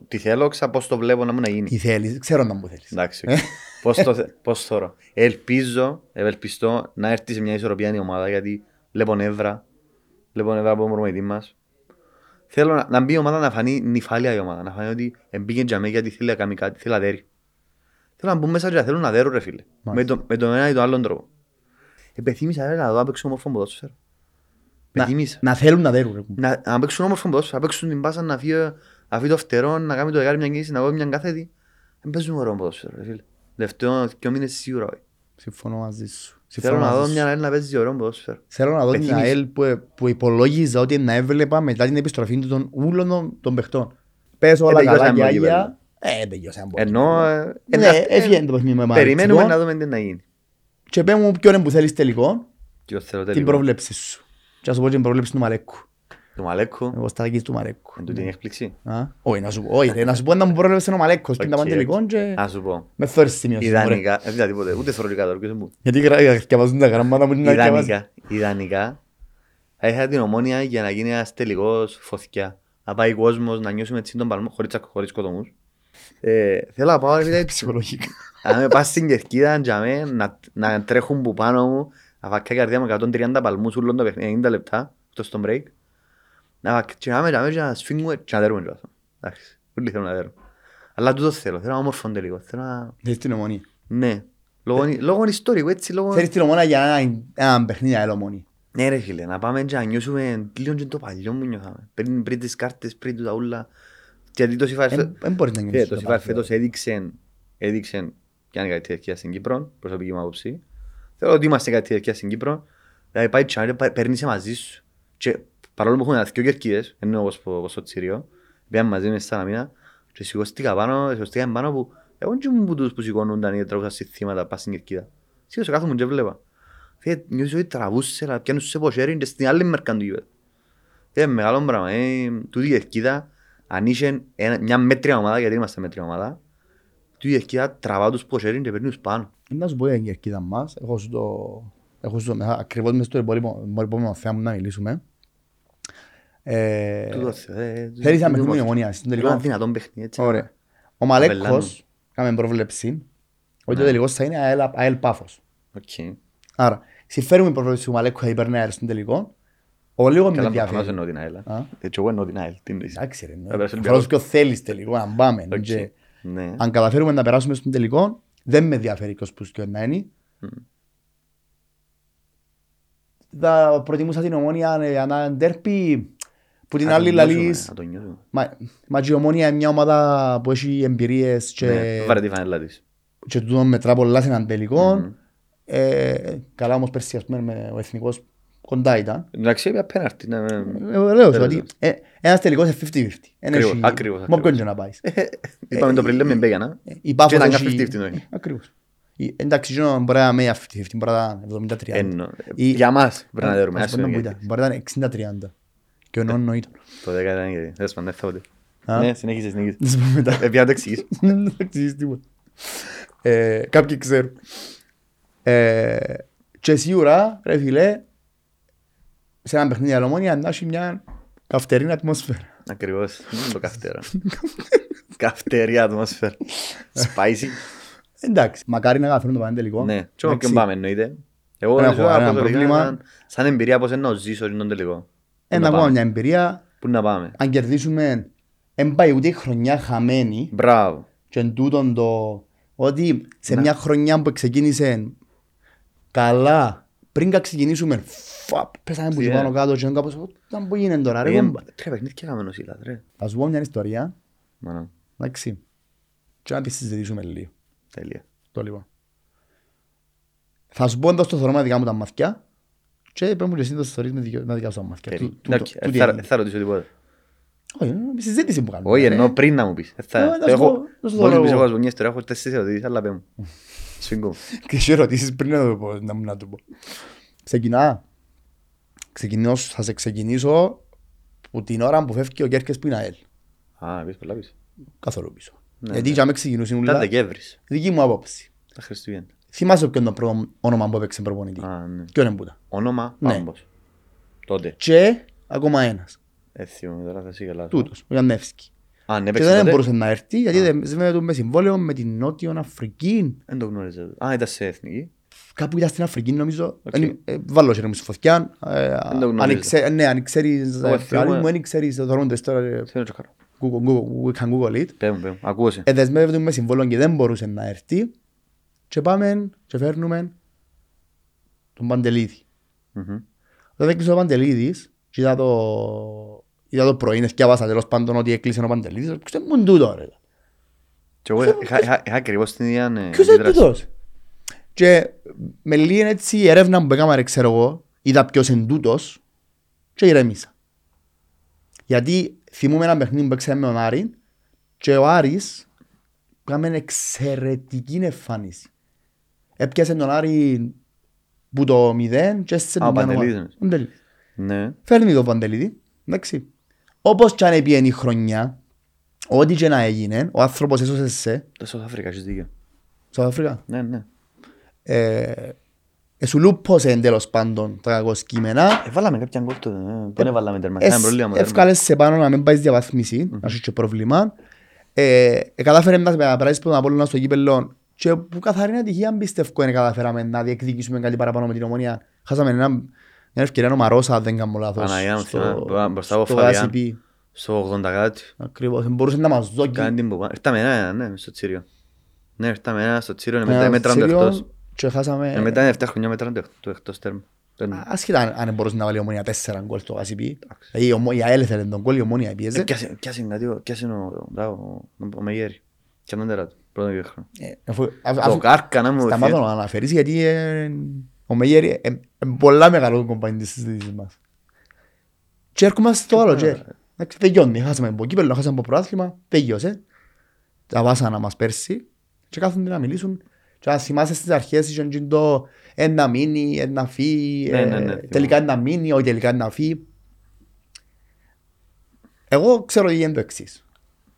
τι θέλω, ξα πώς το βλέπω να μου να γίνει.
Τι θέλεις, ξέρω να μου θέλεις.
Εντάξει. Πώς το, θε- πώς θωρώ. Ελπίζω, ευελπιστώ να έρθει σε μια ισορροπία η ομάδα γιατί βλέπω νεύρα. Βλέπω νεύρα από τον προμηθευτή μας. Θέλω να, να μπει η ομάδα να φανεί νυφάλια η ομάδα. Να φανεί ότι μπήκε για μένα γιατί θέλει να κάνει κάτι, θέλει να δέρει. Θέλω να μπουν μέσα και να θέλουν να δέρουν ρε φίλε. Με,
Μάλιστα.
το, με τον ένα ή τον άλλον τρόπο. Επιθύμησα ρε, να δω να παίξω όμορφο ποδόσφαιρο.
Να,
Επιθύμησα.
να θέλουν να δέρουν. ρε.
Να, να παίξουν όμορφο ποδόσφαιρο, να παίξουν την πάσα, να φύγει, να φύγει το φτερό, να κάνει το δεκάρι μια κίνηση, να κάνει μια κάθετη. Δεν παίζουν ωραίο ποδόσφαιρο, ρε φίλε. Τελευταίο δυο μήνες σίγουρα όχι.
Συμφωνώ μαζί σου.
Θέλω
Συμφωνώ
να δω
μαζί
μια
σου.
ΑΕΛ να παίζει ωραίο ποδόσφαιρο.
Θέλω να δω την
Πεθύμησε.
ΑΕΛ που, που υπολόγιζα ότι να έβλεπα μετά την επιστροφή του των ούλων των, των παιχτών. πες όλα
Ε,
καλά
τελειώσαμε
και
το
Άγια. Ε, τελειώσαμε πολύ.
Ενώ... ε,
Ναι,
ένα-
έφυγε το παιχνίδι με
Περιμένουμε
Μαρτσικό.
να δούμε τι να γίνει.
Και πες μου ποιον είναι που θέλεις τελικό,
Και το θέλω
την
τελικό.
πρόβλεψη σου. Και να σου πω και την πρόβλεψη του Μαλέκου.
Του Μαλέκου.
Εγώ στα δικής του Μαλέκου.
Εν τούτη είναι έκπληξη.
Α, Όχι, να σου πω, όχι, ρε, να σου πω να μου πρόβλεψε ο Μαλέκος πριν τα
Οκ,
πάνε τελικό
οκ.
και
Να σου πω.
με φέρεις σημείωση. μωρέ.
Ιδανικά, δεν είδα τίποτε, ούτε θωρολικά τώρα, ποιος μου.
Γιατί γρα- διαβάζουν τα γραμμάτα μου να διαβάζουν.
Ιδανικά, ιδανικά, θα ήθελα την ομόνια για να γίνει ένας τελικός φωτιά. Να πάει κόσμος, να νιώσουμε έτσι τον παλμό, χωρίς, τσακ- χωρίς σκοτωμούς. Ε, θέλω να πάω ρε φίλε,
Ψυχολογικά.
να με πας στην κερκίδα για μέ, να, να τρέχουν που πάνω μου, να φακά η καρδιά μου 130 παλμούς ούλον το παιχνίδι, 90 λεπτά, αυτό στο break. Να φακ- και να με για μέ και να σφίγγουμε και να δέρουμε κιόλας. Εντάξει, όλοι θέλουν να δέρουν. Αλλά τούτο θέλω, θέλω ένα όμορφο τελικό, θέλω να...
Θέλεις την ομονία.
Ναι, λόγω, λόγω ιστορικού, έτσι, λόγω...
Θέλεις την ομονία για ένα, ένα παιχνίδι αέλο ομονία.
Ναι ρε φίλε, να πάμε και να νιώσουμε λίγο και το παλιό μου νιώθαμε. Πριν, πριν τις κάρτες, πριν τούτα ούλα. Γιατί το Σιφάρ
Δεν δεν μπορείς να
ε,
νιώσεις.
το
το
Σιφάρ
παρθένο.
φέτος έδειξε, έδειξε και αν κάτι τέτοια στην Κύπρο, προσωπική μου άποψη. Θέλω ότι είμαστε κάτι τέτοια στην Κύπρο. Δηλαδή πάει τσάνι, παίρνεις σε μαζί σου. Και παρόλο που έχουν δύο κερκίδες, ενώ όπως, όπως το Τσίριο, πήγαν μαζί μες στα μήνα και σηκώστηκα πάνω, σηκώστηκα πάνω που εγώ δεν ήμουν που τους που σηκώνονταν ή τραγούσαν σε θύματα πας στην κερκίδα. Σηκώσα κάθομαι και βλέπα. Φίλε, νιώθεις ότι τραβούσες, να πιάνουν σε ποσέρι και στην άλλη μερκά του γήπεδου. Είναι μεγάλο πράγμα. Ε, τούτη η κερκίδα, αν είχε ένα- μια μέτρια ομάδα, γιατί είμαστε μέτρια ομάδα, τούτη η κερκίδα τραβά τους ποσέρι και παίρνει τους πάνω.
Να σου πω για την κερκίδα μας, έχω σου το... Έχω σου το μέσα, ακριβώς μες στο επόμενο επόμενο θέμα μου να μιλήσουμε. Ε,
Τούτο θέλω, ε,
Θέλεις να
είναι
παιχνίδι
όμορφο.
ομονία στην
Θέλω
τελικό;
ένα δυνατόν παιχνίδι, έτσι.
Ωραία. Ο
Αβελάνου.
Μαλέκος, κάμε πρόβλεψη, ότι το
Ναι.
τελικός θα είναι ΑΕΛ, ΑΕΛ Πάφος.
Οκ.
Άρα, συμφέρουμε η πρόβλεψη του Μαλέκου θα υπέρνει ΑΕΛ στην τελικό. Ο λίγο με
Καλά, προφανώς
ενδιαφέρει.
εννοώ την ΑΕΛ.
Α.
Έτσι, εγώ εννοώ την ΑΕΛ. Τι εννοείς.
Εντάξει ρε,
Θα
ναι.
περάσει ο
Προφανώς
Ολυμπιακός.
ποιο θέλεις τελικό, να πάμε.
Οκ.
Και
Ναι.
Αν καταφέρουμε να περάσουμε στον τελικό, δεν με ενδιαφέρει ποιος που σκιο να είναι.
Μμ.
Θα προτιμούσα την ομόνια ε, για ένα ντέρπι που την
Να
άλλη
το νιώσουμε,
λαλείς.
Να το νιώσουμε.
Μα, μα και η ομόνια είναι μια ομάδα που έχει εμπειρίες και,
Ναι, Βάρε τη φανέλα της.
και τούτο μετρά πολλά σε έναν τελικό.
Μμμ.
Ε, καλά όμως πέρσι ας πούμε με ο εθνικός κοντά ήταν.
Εντάξει, έπια πέναρτη. ναι, ναι.
Ε, Λέω σου ότι ε, ένας τελικός είναι 50-50. Εν
Ακριβώς,
έχει-
ακριβώς,
Με
ακριβώς.
όποιον και να πάεις.
Είπαμε το πριν, λέμε μπέγανα.
Ε, Η Πάφος
ήταν
έχει-
50-50 το είναι.
Ε, Ακριβώς. Η- Εντάξει, εκείνο μπορεί να είναι 50-50, μπορεί να είναι 70-30.
Εννοώ.
Η-
Για μας πρέπει να δέρουμε.
Ας
ας
πούμε
πούμε,
που
γιατί.
ήταν. Μπορεί να είναι 60-30. Και ο νόνο ήταν.
Το 10 ήταν γιατί. Τέλος πάντων, δεν θα ούτε.
Α.
Ναι, συνέχισε, συνέχισε.
Να σου πω μετά.
Ε, πια να το εξηγήσω.
Δεν θα εξηγήσεις τίποτα. Ε, Κάποιοι ξέρουν. Ε, Και σίγουρα, ρε φίλε, σε ένα παιχνίδι αλωμόνια να έχει μια καυτερίνη ατμόσφαιρα.
Ακριβώς. Δεν είναι το καυτέρα. Καυτερή ατμόσφαιρα. Spicy.
Εντάξει, μακάρι να καταφέρουν το παντελικό.
Ναι, και εγώ ποιον πάμε εννοείται. Εγώ
Δεν έχω
ζω
κανένα
προσωπικά
πρόβλημα.
σαν- σαν εμπειρία πώς να ζήσω στον τελικό. Πού
Ένα
να
ακόμα
πάμε;
μια εμπειρία,
Πού να πάμε;
αν κερδίσουμε, δεν πάει ούτε η χρονιά χαμένη.
Μπράβο.
και εν τούτον το ότι σε μια χρονιά που ξεκίνησε καλά πριν ξεκινήσουμε φαπ, πέσαμε που
Yeah.
πάνω κάτω και κάπως ήταν που γίνεται τώρα ρε
Πήγαινε-
κόμπα.
Τρία παιχνίδια έκαμε νοσήλα, ρε.
Θα σου πω μια ιστορία
Μάνα,
εντάξει και να τη συζητήσουμε λίγο
τέλεια.
το λοιπόν θα σου πω εντός το θωρώ με δικά μου τα μαθηκιά και πρέπει μου και εσύ το θωρείς με δικιά- με δικά σου τα μαθηκιά
Τέλεια.
Του- τούτο-
Εντάξει,
τούτη
θα-
έγινε.
Θα ρωτήσω τίποτα.
όχι είναι συζήτηση που κάνουμε
Όχι,
ρε.
εννοώ πριν να μου πεις. Ε, θα-
Ε, να σου
έχω-
πω- να σου
μόλις
δω
πεις
εγώ.
εγώ ας πω μια ιστορία, έχω τέσσερις ερωτήσεις, αλλά πέ μου. Σφίγγω.
Και σε ερωτήσεις πριν να το πω, να μου να το πω. Ξεκινά. Ξεκινώ, θα σε ξεκινήσω που την ώρα που φεύγει ο Κέρκες που είναι ΑΕΛ.
Α, πεις πολλά πεις.
Καθόλου πίσω.
Ναι,
Γιατί
ναι.
για με ξεκινούσαν
Ήταν
ούλα,
Δεκέμβρης,
δική μου άποψη.
τα Χριστούγεννα.
Θυμάσαι ποιον το πρώτο όνομα που έπαιξε προπονητή;
Α, ναι.
Ποιον είναι που ήταν;
Όνομα
Ναι.
Πάμπος. Τότε.
Και ακόμα ένας.
Έτσι, τώρα θα σίγα λάθος.
Τούτος, ο Γιαννεύσκη.
Α, ναι,
Και
παίξε
δεν
τότε.
μπορούσε να έρθει γιατί δεν δεσμεύεται με συμβόλαιο με την Νότιο Αφρική.
Δεν το γνώριζα. Α, ήταν σε εθνική.
Κάπου ήταν στην Αφρική νομίζω.
Οκ.
Εν- ε, Βάλω χέρι μου στη φωτιά. ε,
Δεν το γνωρίζω.
αν ξέρει- Ναι, αν ξέρεις,
Εγώ
ε,
θυμούμαι-
πλάι μου, αν ξέρεις, το θεωρούν τις τώρα, ε,
Θέλω να τσοκάρω.
Google, Google, we can Google it.
Πέ μου, πέ μου. Ακούω σε.
Ε, δεσμεύεται με συμβόλαιο και δεν μπορούσε να έρθει. Και πάμε και φέρνουμε τον Παντελίδη.
Μμμ.
Όταν έκλεισε ο Παντελίδης και είδα το, είδα το πρωί, ευκιάβασα τέλος πάντων ότι έκλεισε ο Παντελίδης. Ξέρετε μου είναι τούτο ρε.
Και εγώ είχα- είχα είχα ακριβώς την ίδια ε,
Ποιος είναι
αντίδραση.
τούτος; Και με λίγη έτσι έρευνα που έκανα ρε ξέρω εγώ, είδα ποιος είναι τούτος και ηρέμησα. Γιατί θυμούμαι ένα παιχνίδι που παίξαμε με τον Άρη Και ο Άρης έκαμε εξαιρετική εμφάνιση. Έπιασε τον Άρη που το 0 και έστησε
Α, ο
την μια
Παντελίδης.
ομάδα. Παντελίδης.
Ναι.
Φέρνει το Παντελίδη. Εντάξει. Όπως και αν έπιανε η χρονιά, ό,τι και να έγινε, ο άνθρωπος έσωσε σε,
Το South Africa, έχεις δίκιο.
South Africa,
Ναι, ναι.
ε, ε, σου λούπωσε τέλος πάντων τα κακοσκήμενα,
Έβαλαμε κάποια γκολ τότε. ε. Δεν έβαλαμε τέρμα. Είχαμε πρόβλημα με τέρμα.
Εύκαλες σε πάνω να μην πάει στη διαβάθμιση, να έχει και πρόβλημα. Ε, ε, κατάφερε να περάσει από τον Απόλλωνα στο κύπελλο και που καθαρή ατυχία πιστεύω είναι καταφέραμε να διεκδικήσουμε κάτι παραπάνω με την ομονία. Χάσαμε ένα, μια ευκαιρία νομαρόσα, αν δεν κάνω λάθος.
Παναγιά μου,
στο-
θυμάμαι, μπροστά από
στο
Φαβιάν.
ACP.
Στο 80 κάτι.
Ακριβώς, μπορούσε να μας δώσει.
Κάνει την που πάνε. Ήρθαμε ένα, ναι, στο Τσίριο. Ναι, ήρθαμε ένα στο Τσίριο,
ένα
μετά μέτραν το
Σύριο
εκτός.
Και χάσαμε...
Ε, Μετά είναι 7 χρονιά μέτραν το το εκτός τέρμα. Δεν-
Άσχετα αν- αν μπορούσε να βάλει η ομόνια τέσσερα γκολ στο ACP. Δηλαδή η ομο- η ΑΕΛ θέλει τον γκολ, η ομόνια
Ε,
πιέζε.
πιάσε- Πιάσε κάτι, ο- πιάσε ο- μπράβο, ο Μεγέρη. Και έναν τεράτο, πρώτο και χρόνο.
Ε, αφού- αφού-
Το
αφού-
κάρκα να μου
Σταμάτω
βοηθήσει.
να αναφέρεις γιατί ε, ο Μέγερ είναι πολλά μεγάλο κομπάνι της συζήτησης μας. Και έρχομαστε στο άλλο και εντάξει, τελειώνει. Χάσαμε από κύπελλο, χάσαμε από προάθλημα, τελειώσε. Τα βάσανα μας πέρσι και κάθονται να μιλήσουν. Και αν θυμάσαι στις αρχές είχαν και το ένα μείνει, ένα φύγει,
Ναι,
ε,
ναι, ναι,
τελικά ένα μείνει, όχι τελικά ένα φύγει. Εγώ ξέρω τι είναι το εξής.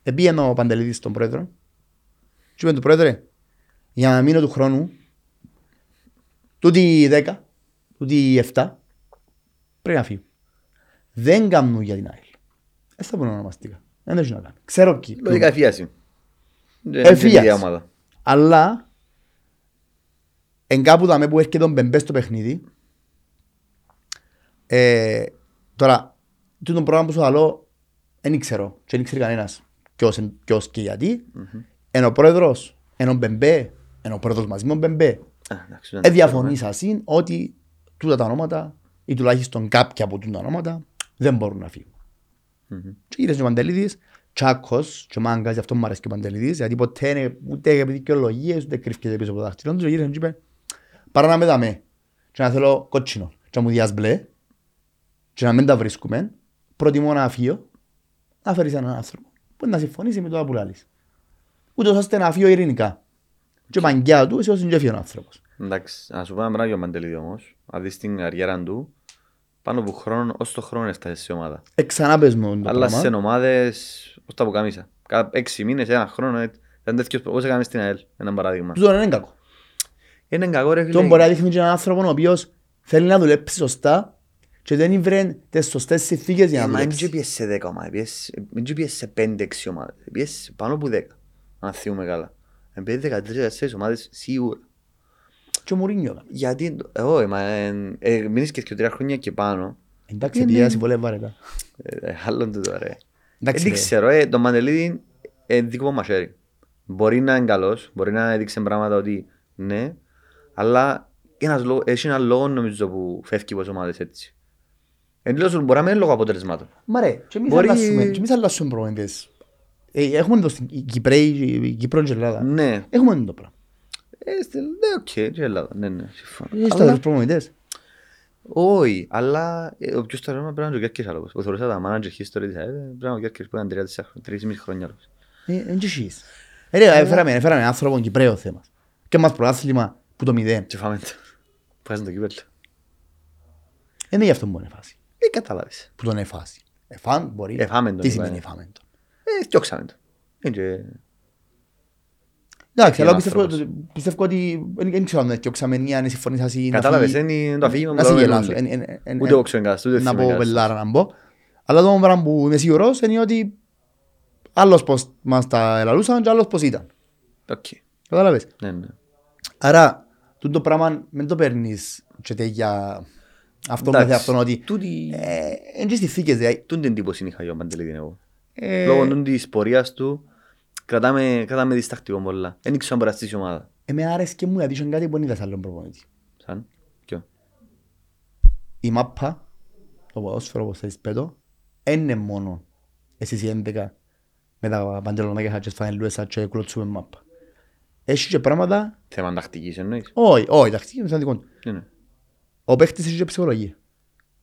Επήγαινε ο Παντελίδης στον πρόεδρο και είπε του πρόεδρε, για να μείνω του χρόνου, τούτη 10, τούτη 7, πρέπει να φύγω. Δεν κάνουν για την ΑΕΛ. Δεν θα πω ονομαστικά. Δεν έχει να κάνει. Ξέρω ποιοι.
Λογικά εφίαση. Δεν
Εφίαση.
είναι η ίδια ομάδα.
Αλλά εν κάπου δαμε που έρχεται τον Μπεμπέ στο παιχνίδι ε, τώρα τούτο πρόγραμμα που σου λέω δεν ξέρω και δεν ξέρει κανένας ποιος, εν- ποιος και γιατί ενώ ο πρόεδρος, ενώ ο Μπεμπέ ενώ ο πρόεδρος μαζί με τον Μπεμπέ
Α, εντάξει, δεν
ε,
το
διαφωνείς σασύν ότι τούτα τα ονόματα ή τουλάχιστον κάποια από τούτα τα ονόματα δεν μπορούν να φύγουν.
Μμμ.
Και γύρισε ο Παντελίδης, Τσάκος και ο Μάγκας, γι' αυτό μου αρέσει και ο Παντελίδης, γιατί ποτέ είναι ούτε για δικαιολογίες, ούτε κρύφκεται πίσω από το δάχτυλο τους, και γύρισε και είπε, παρά να με δαμε και να θέλω κότσινο και να μου διάς μπλε και να μην τα βρίσκουμε, προτιμώ να φύγω, να φέρεις έναν άνθρωπο που να συμφωνήσει με το που λάλλεις. Ούτως ώστε να φύγω ειρηνικά. Και μαγκιά του, εσύ όσοι και φύγει ο άνθρωπος.
Εντάξει, να σου πω ένα πράγμα για τον Παντελίδη όμως. Αν δεις την καριέρα του, πάνω από χρόνο, ως το χρόνο έφτασε σε ομάδα.
Εξανά πες μου το
Αλλά
πράγμα.
σε ομάδες, ως τα που κάμισα. Cada έξι μήνες, ένα χρόνο, ε, ήταν τέτοιος, όπως έκαμε στην ΑΕΛ, ένα παράδειγμα.
Τούτο δεν είναι κακό.
Είναι κακό ρε
Τον μπορεί
φίλε.
να δείχνει και έναν άνθρωπο ο οποίος θέλει να δουλέψει σωστά και δεν βρει τις σωστές συνθήκες για
Ε,
να
Μα δεν
δουλέψει.
πήγες σε δέκα ομάδες, δεν πήγες σε πέντε-έξι ομάδες, πήγες πάνω από δέκα, αν θυμούμε καλά. Πήγες δεκατρεις ομάδες σίγουρα.
Και ο Μουρίνιο έκαμε.
Γιατί, εγώ, μα, ε, ε, μείνεις και δύο τρία χρόνια και πάνω,
Εντάξει,
Ναι,
επειδή
ναι.
asi πολύ βαρετά.
ε, ε, άλλον τούτο ρε.
Εντάξει,
Δεν
ρε.
ξέρω, ε, το Μαντελίδη είναι δικό μας χέρι. Μπορεί να είναι καλός, μπορεί να έδειξε πράγματα ότι ναι, αλλά ένας λόγο- έχει ένα λόγο νομίζω που φεύγει από τις ομάδες έτσι. Εν τέλος, μπορεί να μην είναι λόγω αποτελεσμάτων.
Μα ρε, και εμείς
Μπορεί-
αλλάσουμε- και εμείς αλλάσουμε προπονητές. Ε, Έχουμε εδώ στην η Κυπρέη, η Κύπρο και η Ελλάδα.
Ναι,
Έχουμε το πράγμα.
ε, στη- ναι, οκ, και η Ελλάδα, ναι, ναι, συμφωνώ.
Έχεις
Αλλά-
τα προπονητές.
Όχι, αλλά ε, ο πιο σταθερός πρέπει να είναι ο Κέρκης άλλος. Ο θεωρούσα τα manager history της ΑΕΔ, πρέπει να είναι ο Κέρκης που ήταν τρία τέσσερα χρόνια, τρεις ή μισή χρόνια άλλος.
Ε, Εν και εσείς. Ε, ρε, έφεραμε έφεραμε άνθρωπο Κυπρέο θέμας. Και μας προάθλημα που το μηδέν.
Και φάμε το. Βγάζουν το κύπελλο.
Ε, Είναι γι' αυτό που είναι φάση.
Ε, κατάλαβες.
Που τον εφάσει. Εφάν μπορεί.
Εφάμε τον,
Τι
είπα,
σημαίνει
ε.
Εφάμε τον.
Ε, διώξαμε το. Είναι και-
Εντάξει,
Είναι
αλλά πιστεύω,
άνθρωπος.
πιστεύω ότι δεν δεν ξέρω αν είναι και οξαμενή, αν συμφωνείς ή να
Κατάλαβες,
φύγει.
είναι το αφήγημα
Να
που
σε
λέμε
γελάσω.
όλοι.
Εν- εν- εν-
Ούτε
εν-
εγώ ξέρω εγκάς, ούτε
Να
θυμάμαι
πω
εγκάς.
πελάρα να μπω. Αλλά το πράγμα που είμαι σίγουρος είναι ότι άλλος πως μας τα ελαλούσαν και άλλος πως ήταν.
Οκ.
Κατάλαβες.
Ναι, ναι.
Άρα, τούτο πράγμα δεν το παίρνεις και για αυτό με
Εντάξει,
αυτόν ότι
τούτη-
ε, εν και στις θήκες δηλαδή.
Τούτη την εντύπωση είχα για ο Παντελίδη εγώ.
Ε,
Λόγω τούτη της πορείας του, κρατάμε, κρατάμε διστακτικό πολλά. Δεν ήξερα αν μπορεί να στήσει ομάδα.
Εμένα άρεσκε μου γιατί είχαν κάτι που δεν είδα σε άλλον προπονητή.
Σαν, ποιο;
η μάπα, το ποδόσφαιρο όπως θέλεις πέτω, είναι μόνο εσείς οι 11 με τα παντελονάκια σας και τις φανελούες σας και κλωτσούμε μάπα. Έχει και πράγματα,
Θέμα τακτικής εννοείς.
όχι, όχι, εντάξει, είναι σημαντικό.
Ναι, ναι.
Ο παίχτης έχει και ψυχολογία.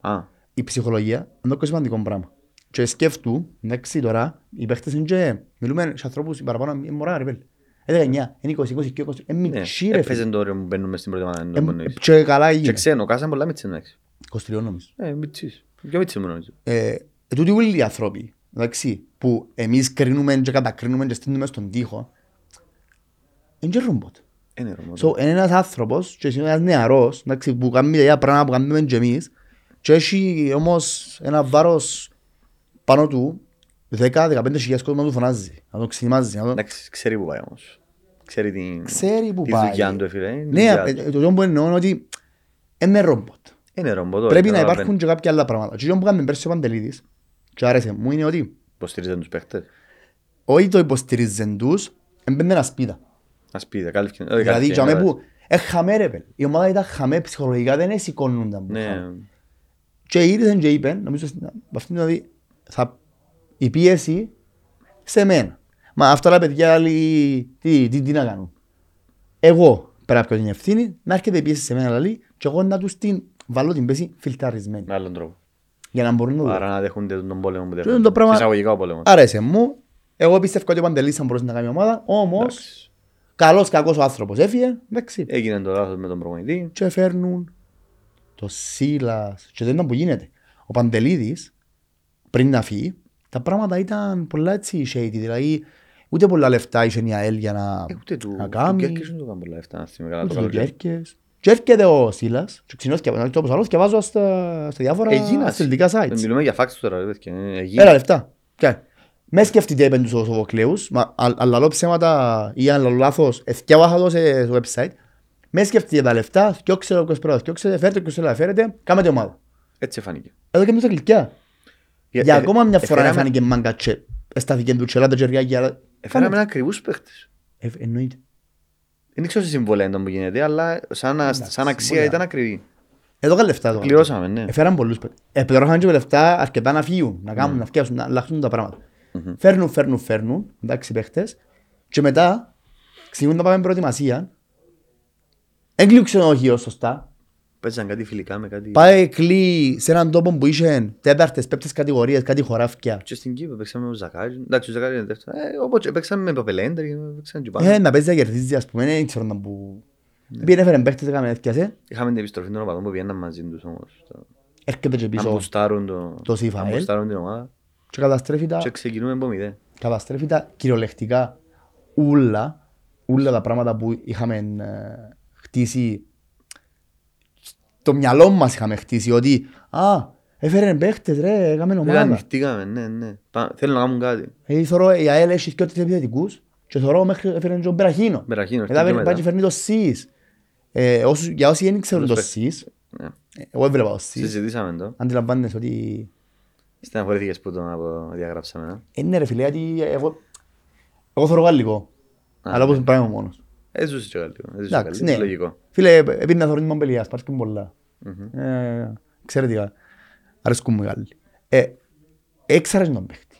Α,
Η ψυχολογία είναι το σημαντικό πράγμα. Και σκέφτου, εντάξει τώρα, οι παίχτες είναι και, μιλούμε σε ανθρώπους παραπάνω, είναι μωρά ρε πέλ. Ε, 19, είναι 20, 20 και 20, είναι
Ναι,
μητσί ρε
έπαιζε
φίλε.
το όριο που μπαίνουμε στην πρώτη ομάδα.
Ε,
δεν εννοείς.
Και καλά
Και
έγινε.
ξένο, κάσαν πολλά μίτσες εντάξει.
23 νομίζω.
Ε, μίτσις. Πιο μίτσις μου νομίζω.
Ε, τούτοι όλοι οι άνθρωποι, εντάξει, που εμείς κρίνουμε και κατακρίνουμε και στείλουμε στον τοίχο, είναι και ρομπότ.
Είναι ρωμό.
So, είναι ένας άνθρωπος και είναι ένας νεαρός, εντάξει, που κάνει τα ίδια πράγματα που κάνουμε και εμείς και έχει όμως ένα βάρος πάνω του 10-15 χιλιάδες κόσμο να του φωνάζει, να τον ξυνημάζει, να τον...
Εντάξει, ξέρει που πάει όμως. Ξέρει την...
Ξέρει που
τη
πάει.
δουλειά του, φίλε. είναι η
Ναι,
δουλειά
ε,
του.
ε, το οποίο που εννοώ είναι ότι είναι ρομπότ.
Είναι ρομπότ.
Πρέπει να
καταλαβαίνω.
υπάρχουν και κάποια άλλα πράγματα. Και αυτό που κάνουμε πέρσι ο Παντελίδης και άρεσε μου είναι ότι
Υποστηρίζουν τους παίχτες.
όχι το υποστηρίζεν τους, έμπαινε ένα σπίτα.
Ας πείτε, κάλυφκε. όχι,
Δηλαδή,
κάλυφκε,
για μέ
ναι,
που έχαμε ρε πέλ. Η ομάδα ήταν χαμέ ψυχολογικά, δεν σηκώνονταν. που
Ναι,
χάμε. Και ήρθαν και είπαν, νομίζω στην- από αυτήν δηλαδή, θα, η πίεση σε μένα. Μα αυτά τα παιδιά λέει, τι, τι, τι να κάνουν; Εγώ πρέπει να πιω την ευθύνη, να έρχεται η πίεση σε μένα λέει, και εγώ να τους την βάλω την πίεση φιλτραρισμένη.
με άλλον τρόπο.
Για να μπορούν να το
Άρα να δέχονται τον πόλεμο που
είναι
δέχονται.
το πράγμα-
Εισαγωγικά ο πόλεμος.
Άρεσε μου. Εγώ πιστεύω ότι ο Παντελής θα μπορούσε να κάνει ομάδα, όμως
Εντάξει.
καλός κακός ο άνθρωπος έφυγε, εντάξει.
Έγινε το λάθος με τον προπονητή.
και φέρνουν το Σίλας και δεν ήταν που γίνεται. Ο Παντελίδης πριν να φύγει τα πράγματα ήταν πολλά έτσι shady, δηλαδή ούτε πολλά λεφτά είχε η ΑΕΛ για να,
Ε, Ούτε του
να
του
κάνει,
Κέρκης δεν του κάνουν πολλά λεφτά, να θυμάμαι καλά το
ούτε του
καλοκαίρι.
Κέρκες. Και έρχεται ο Σίλας και ξυνώς και όπως άλλο και βάζω στα, στα διάφορα
Έγινας.
αθλητικά sites.
Μιλούμε για facts τώρα, ρε παιδιά. ε, έγινε.
Έλα λεφτά. Και, μες σκεφτείτε είπαν τους ο Σοφοκλέους, μα αν αν λαλώ ψέματα ή αν λαλώ λάθος, εθιάβασα το σε- στο website, μες σκεφτείτε τα λεφτά, θκιόξε το 20 θκιόξε, φέρτε το 20 φέρετε, κάμετε ομάδα.
Έτσι φάνηκε.
Εδώ και με τα γλυκιά.
Για-
Για
ε,
ακόμα μια φορά να
εφέραμε-
φάνηκε μάγκα και εστάθηκε του τσελά τα τζεριά αλλά...
Εφέραμε ακριβούς παίχτες.
Ε, Εννοείται.
Δεν ξέρω σε συμβολέα ήταν που γίνεται, αλλά σαν,
Εντάξει,
σαν αξία
συμβολέα.
ήταν ακριβή.
Εδώ είχαν λεφτά. εδώ.
Κληρώσαμε, ναι.
Έφεραν πολλούς παίκτες. Ε, πληρώσαν και λεφτά αρκετά να φύγουν, να κάνουν, να φτιάξουν, να αλλάξουν τα πράγματα. Φέρνουν, φέρνουν, φέρνουν, εντάξει παίχτες. Και μετά, ξεκινούν να πάμε προετοιμασία. Έγκλειου ξενοδοχείο σωστά.
Παίζαν κάτι φιλικά με κάτι...
Πάει κλεί σε έναν τόπο που είχε τέταρτες, πέπτες κατηγορίες, κάτι χωράφια.
Και στην Κύπρο παίξαμε με ο Ζακάρης. Εντάξει, ο Ζακάρης είναι δεύτερο. Ε, οπότε παίξαμε με Παπελέντερ και παίξαμε και πάνω.
Ε, να παίζει να κερδίζει, ας πούμε, δεν ξέρω να που... Πήγαινε έφερε παίχτες, έκαμε έφτιασε.
Είχαμε την επιστροφή των οπαδών που πήγαιναν μαζί τους όμως. Το-
Έρχεται και
Να
πίσω
μπουστάρουν το...
το
Να
Σιφαέλ
μπουστάρουν την ομάδα.
και καταστρέφει τα...
Και ξεκινούμε από μηδέν.
καταστρέφει τα κυριολεκτικά ούλα, ούλα τα πράγματα που είχαμε ε, χτίσει το μυαλό μας είχαμε χτίσει ότι α, έφερε παίχτες ρε, έκαμε
Δεν
ομάδα.
ανοιχτήκαμε, ναι, ναι. Πά- Θέλουν να κάνουν κάτι.
Ε, θωρώ, η ΑΕΛ έχει και τρεις επιθετικούς και θωρώ μέχρι έφερε και τον Περαχίνο.
Μπεραχίνο,
Μετά
έρχεται
πάει
μετά.
και φέρνει το ΣΥΣ. Ε, όσους- για όσοι δεν ξέρουν το
Τους
ΣΥΣ,
Ναι.
ε, εγώ έβλεπα το ΣΥΣ.
Συζητήσαμε το.
Αντιλαμβάνεσαι ότι
Στεναχωρήθηκες που το απο- διαγράψαμε. ε;
ε, ναι ρε φίλε, γιατί εγώ, εγώ θωρώ γαλλικό.
Α,
Αλλά όπως πράγμα μόνος.
Ε, ζούσε και κάτι. Ε, ζούσε
Εντάξει,
κάτι.
ναι.
Λογικό.
Φίλε, επειδή να θωρείς Μομπελιάς, υπάρχουν πολλά.
Μμμ.
Ε, Εξαιρετικά. Αρέσκουν μου οι Γάλλοι. Ε, Έξαρες τον παίχτη.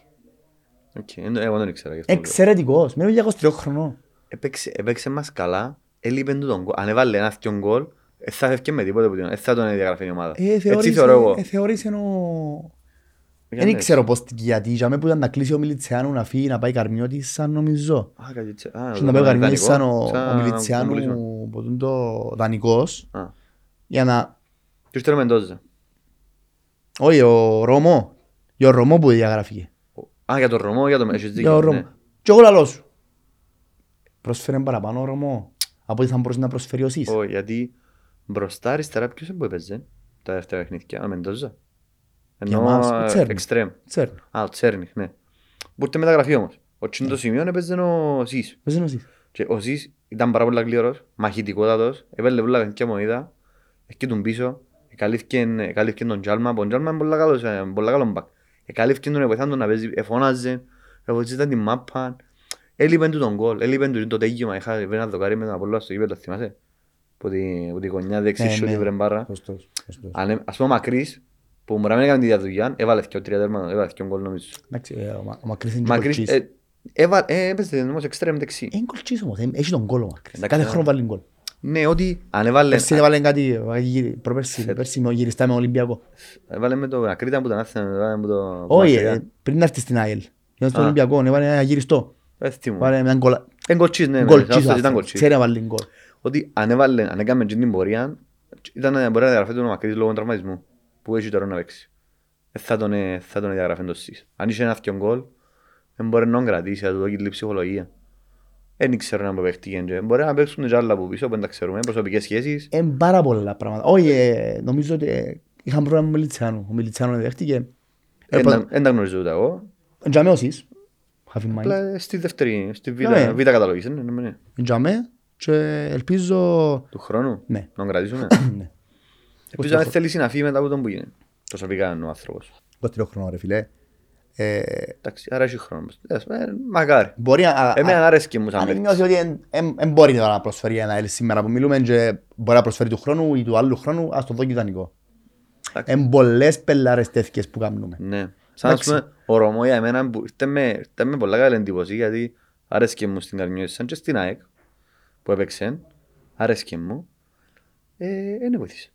Οκ, εν- Εγώ δεν ήξερα. γι' αυτό το λέω.
Εξαιρετικός. Μένω για 23 χρονών.
Έπαιξε- Έπαιξε μας καλά. Έλειπε του τον γκολ. Αν έβαλε ένα δυο γκολ, δεν θα έφευκε με τίποτε που την- δεν θα τον διαγραφεί η ομάδα.
Ε,
Έτσι
θεώρησε-
θεωρώ εγώ.
ε, Θεώρησε ο...
Για
Δεν
ναι.
ξέρω πώς γιατί. Για μένα που ήταν να κλείσει ο Μιλιτσιάνου να φύγει να πάει Καρμιώτης σαν νομίζω.
Α, κάτι έτσι. Α,
Και
το
να πάει ο
δανεικό.
Καρμιώτης σαν ο,
Σαν
ο
να πουλήσουμε.
Μιλιτσιάνου που είναι το δανεικός
Α.
για να...
Και ήρθε ο Μεντόζα;
Όχι, ο Ρωμό. Για ο Ρωμό που διαγραφήκε.
Α, για τον Ρωμό, για τον... Έχεις
Για ο
δίκιο. ναι.
Ρωμό. Και εγώ λαλό σου. Πρόσφερε παραπάνω ο Ρωμό. Από ό,τι θα μπορούσε να προσφέρει ο Σις.
Όχι, γιατί μπροστά αριστερά ποιος είναι που έπαιζε τα δεύτερα παιχνίδια. Ο Μεντόζα;
Εμάς, ο
Ενώ
Τσέρνι.
εξτρέμ.
Ξέρω.
Α, ο Τσέρνιχ, ναι. Μπορείτε μεταγραφή όμως. Ο τσίντο σημείο έπαιζε ο Σις.
Πες είναι ο Σις.
Και ο Σις ήταν πάρα πολύ γλύρος, μαχητικότατος, έβαλε πολλά παιχνίδια μονίδα, εκεί τον πίσω, εκαλύφθηκε εκαλύφθηκε τον Τζάλμα, ο Τζάλμα είναι πολλά καλός, ε, πολλά καλό μπακ. Εκαλύφθηκε τον, βοηθάν τον να παίζει, εφώναζε, βοηθήταν την μάπα, έλειπε του τον γκολ, έλειπε του το τέγιμα, είχα βρει ένα δοκάρι με τον Απόλλωνα στο γήπεδο, θυμάσαι, που τη, που τη γωνιά δεξί
Ναι,
σου
ναι.
τη βρεμπάρα.
Σωστός. σωστός.
Αν, ε- ας πούμε ο Μακρύς, που μπορεί να μην έκανε τη διαδουλειά, έβαλες και τρία τέρματα, έβαλε και γκολ νομίζω.
Εντάξει, ε, ο Μα- ο Μακρύς είναι και
Μακρύς,
κολτσής.
ε, έβα- ε, έπαιζε όμως εξτρέμ δεξί.
Είναι κολτσής όμως, ε, έχει τον κόλο ο Μακρύς.
Εντάξει,
Κάθε
ε.
χρόνο βάλει γκολ.
Ναι, ότι αν έβαλε...
Πέρσι έβαλε κάτι, ε, γύρι- προπέρσι, πέρσι με γυριστά με Ολυμπιακό.
Έβαλε με το Ακρίτα που τον άφησε, έβαλε με το...
Όχι,
Μαρσελιά.
ε, πριν να έρθει στην ΑΕΛ. Ήταν στον
Α.
Ολυμπιακό, έβαλε ένα γυριστό.
Δεν θυμούμαι.
Έβαλε έναν κολλα-
Εν κοτσίς, ναι,
γκολ
ναι,
τσίζο,
αυτός ήταν
αυτό.
κοτσίς.
Ξέρει να βάλει γκολ.
Ότι αν έβαλε, αν έκαμε εκείνη την πορεία, ήταν να μπορεί να διαγραφεί τον Μακρύς λόγω τραυματισμού που έχει τώρα να παίξει. Δεν θα τον, ε, θα τον διαγραφεί το ΣΥΣ. Αν είχε ένα αυτιόν γκολ, δεν μπορεί να τον κρατήσει, να του δώσει την ψυχολογία. Δεν ξέρω να παίχτηκε. και Μπορεί να παίξουν και άλλα από πίσω που δεν τα ξέρουμε, προσωπικές σχέσεις.
Εν πάρα πολλά πράγματα. Όχι, ε, νομίζω ότι ε, είχαμε πρόβλημα με τον Μιλιτσιάνο. Ο Μιλιτσιάνο δέχτηκε. Ε,
Δεν
πρώτα-
τα- Δεν τα γνωρίζω ούτε εγώ.
Τζαμέ ο Σις. Have in mind.
Απλά στη δεύτερη, στη β'
Ναι.
β' καταλογής, ναι, ναι, ναι.
Τζαμέ και ελπίζω...
Του χρόνου,
Ναι.
να τον κρατήσουμε;
Ναι.
Ελπίζω να θέλεις να φύγει μετά από τον που γίνει. Προσωπικά είναι ο άνθρωπος.
23 χρόνο ρε φίλε. Ε,
Εντάξει, άρα έχει χρόνος. Ε, ε, Μακάρι.
Μπορεί να...
Εμένα άρεσκε μου σαν
Αν
παίκτης.
νιώθει ότι δεν μπορεί τώρα να προσφέρει ένα ΕΛ σήμερα που μιλούμε και μπορεί να προσφέρει του χρόνου ή του άλλου χρόνου, ας το δω και ιδανικό.
Εντάξει.
Εν πολλές πελάρες τέτοιες που κάνουμε.
Ναι. Σαν ας πούμε, ο Ρωμό για εμένα που ήρθε με, ήρθε με πολλά καλή εντύπωση γιατί άρεσκε μου στην Καρμιώση σαν και στην ΑΕΚ που έπαιξε. Άρεσκε μου. Ε, δεν βοήθησε.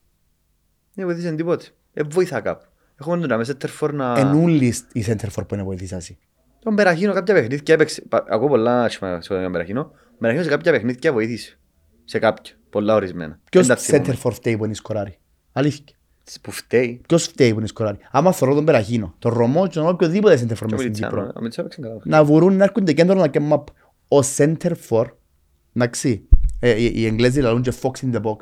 Δεν βοήθησε τίποτε. Ε, βοήθα κάπου. Έχουμε τον Ραμέσαι Τερφόρ να...
Εν ούλης η Σέντερφορ που είναι βοηθήσασαι.
Τον Περαχίνο κάποια παιχνίδια έπαιξε. Πα- Ακούω πολλά σχόλια για τον Περαχίνο. Ο Περαχίνος σε κάποια παιχνίδια βοήθησε. Σε κάποια. Πολλά ορισμένα.
Ποιος
Δεν τα θυμούμαι.
Σέντερφορ φταίει που είναι σκοράρι. Αλήθεια.
Που φταίει.
Ποιος φταίει που είναι σκοράρι. Άμα θωρώ τον Περαχίνο, τον Ρωμό και τον οποιοδήποτε Σέντερφορ
Και ο
μες στην
Μιλιτσιάνο.
Κύπρο.
Ο Μιλιτσιάνο έπαιξε καλά.
Να βουρούν να έρχονται κέντρο να και map. Ο Σέντερφορ, εντάξει, ε, οι οι Εγγλέζοι λαλούν και Fox in the box.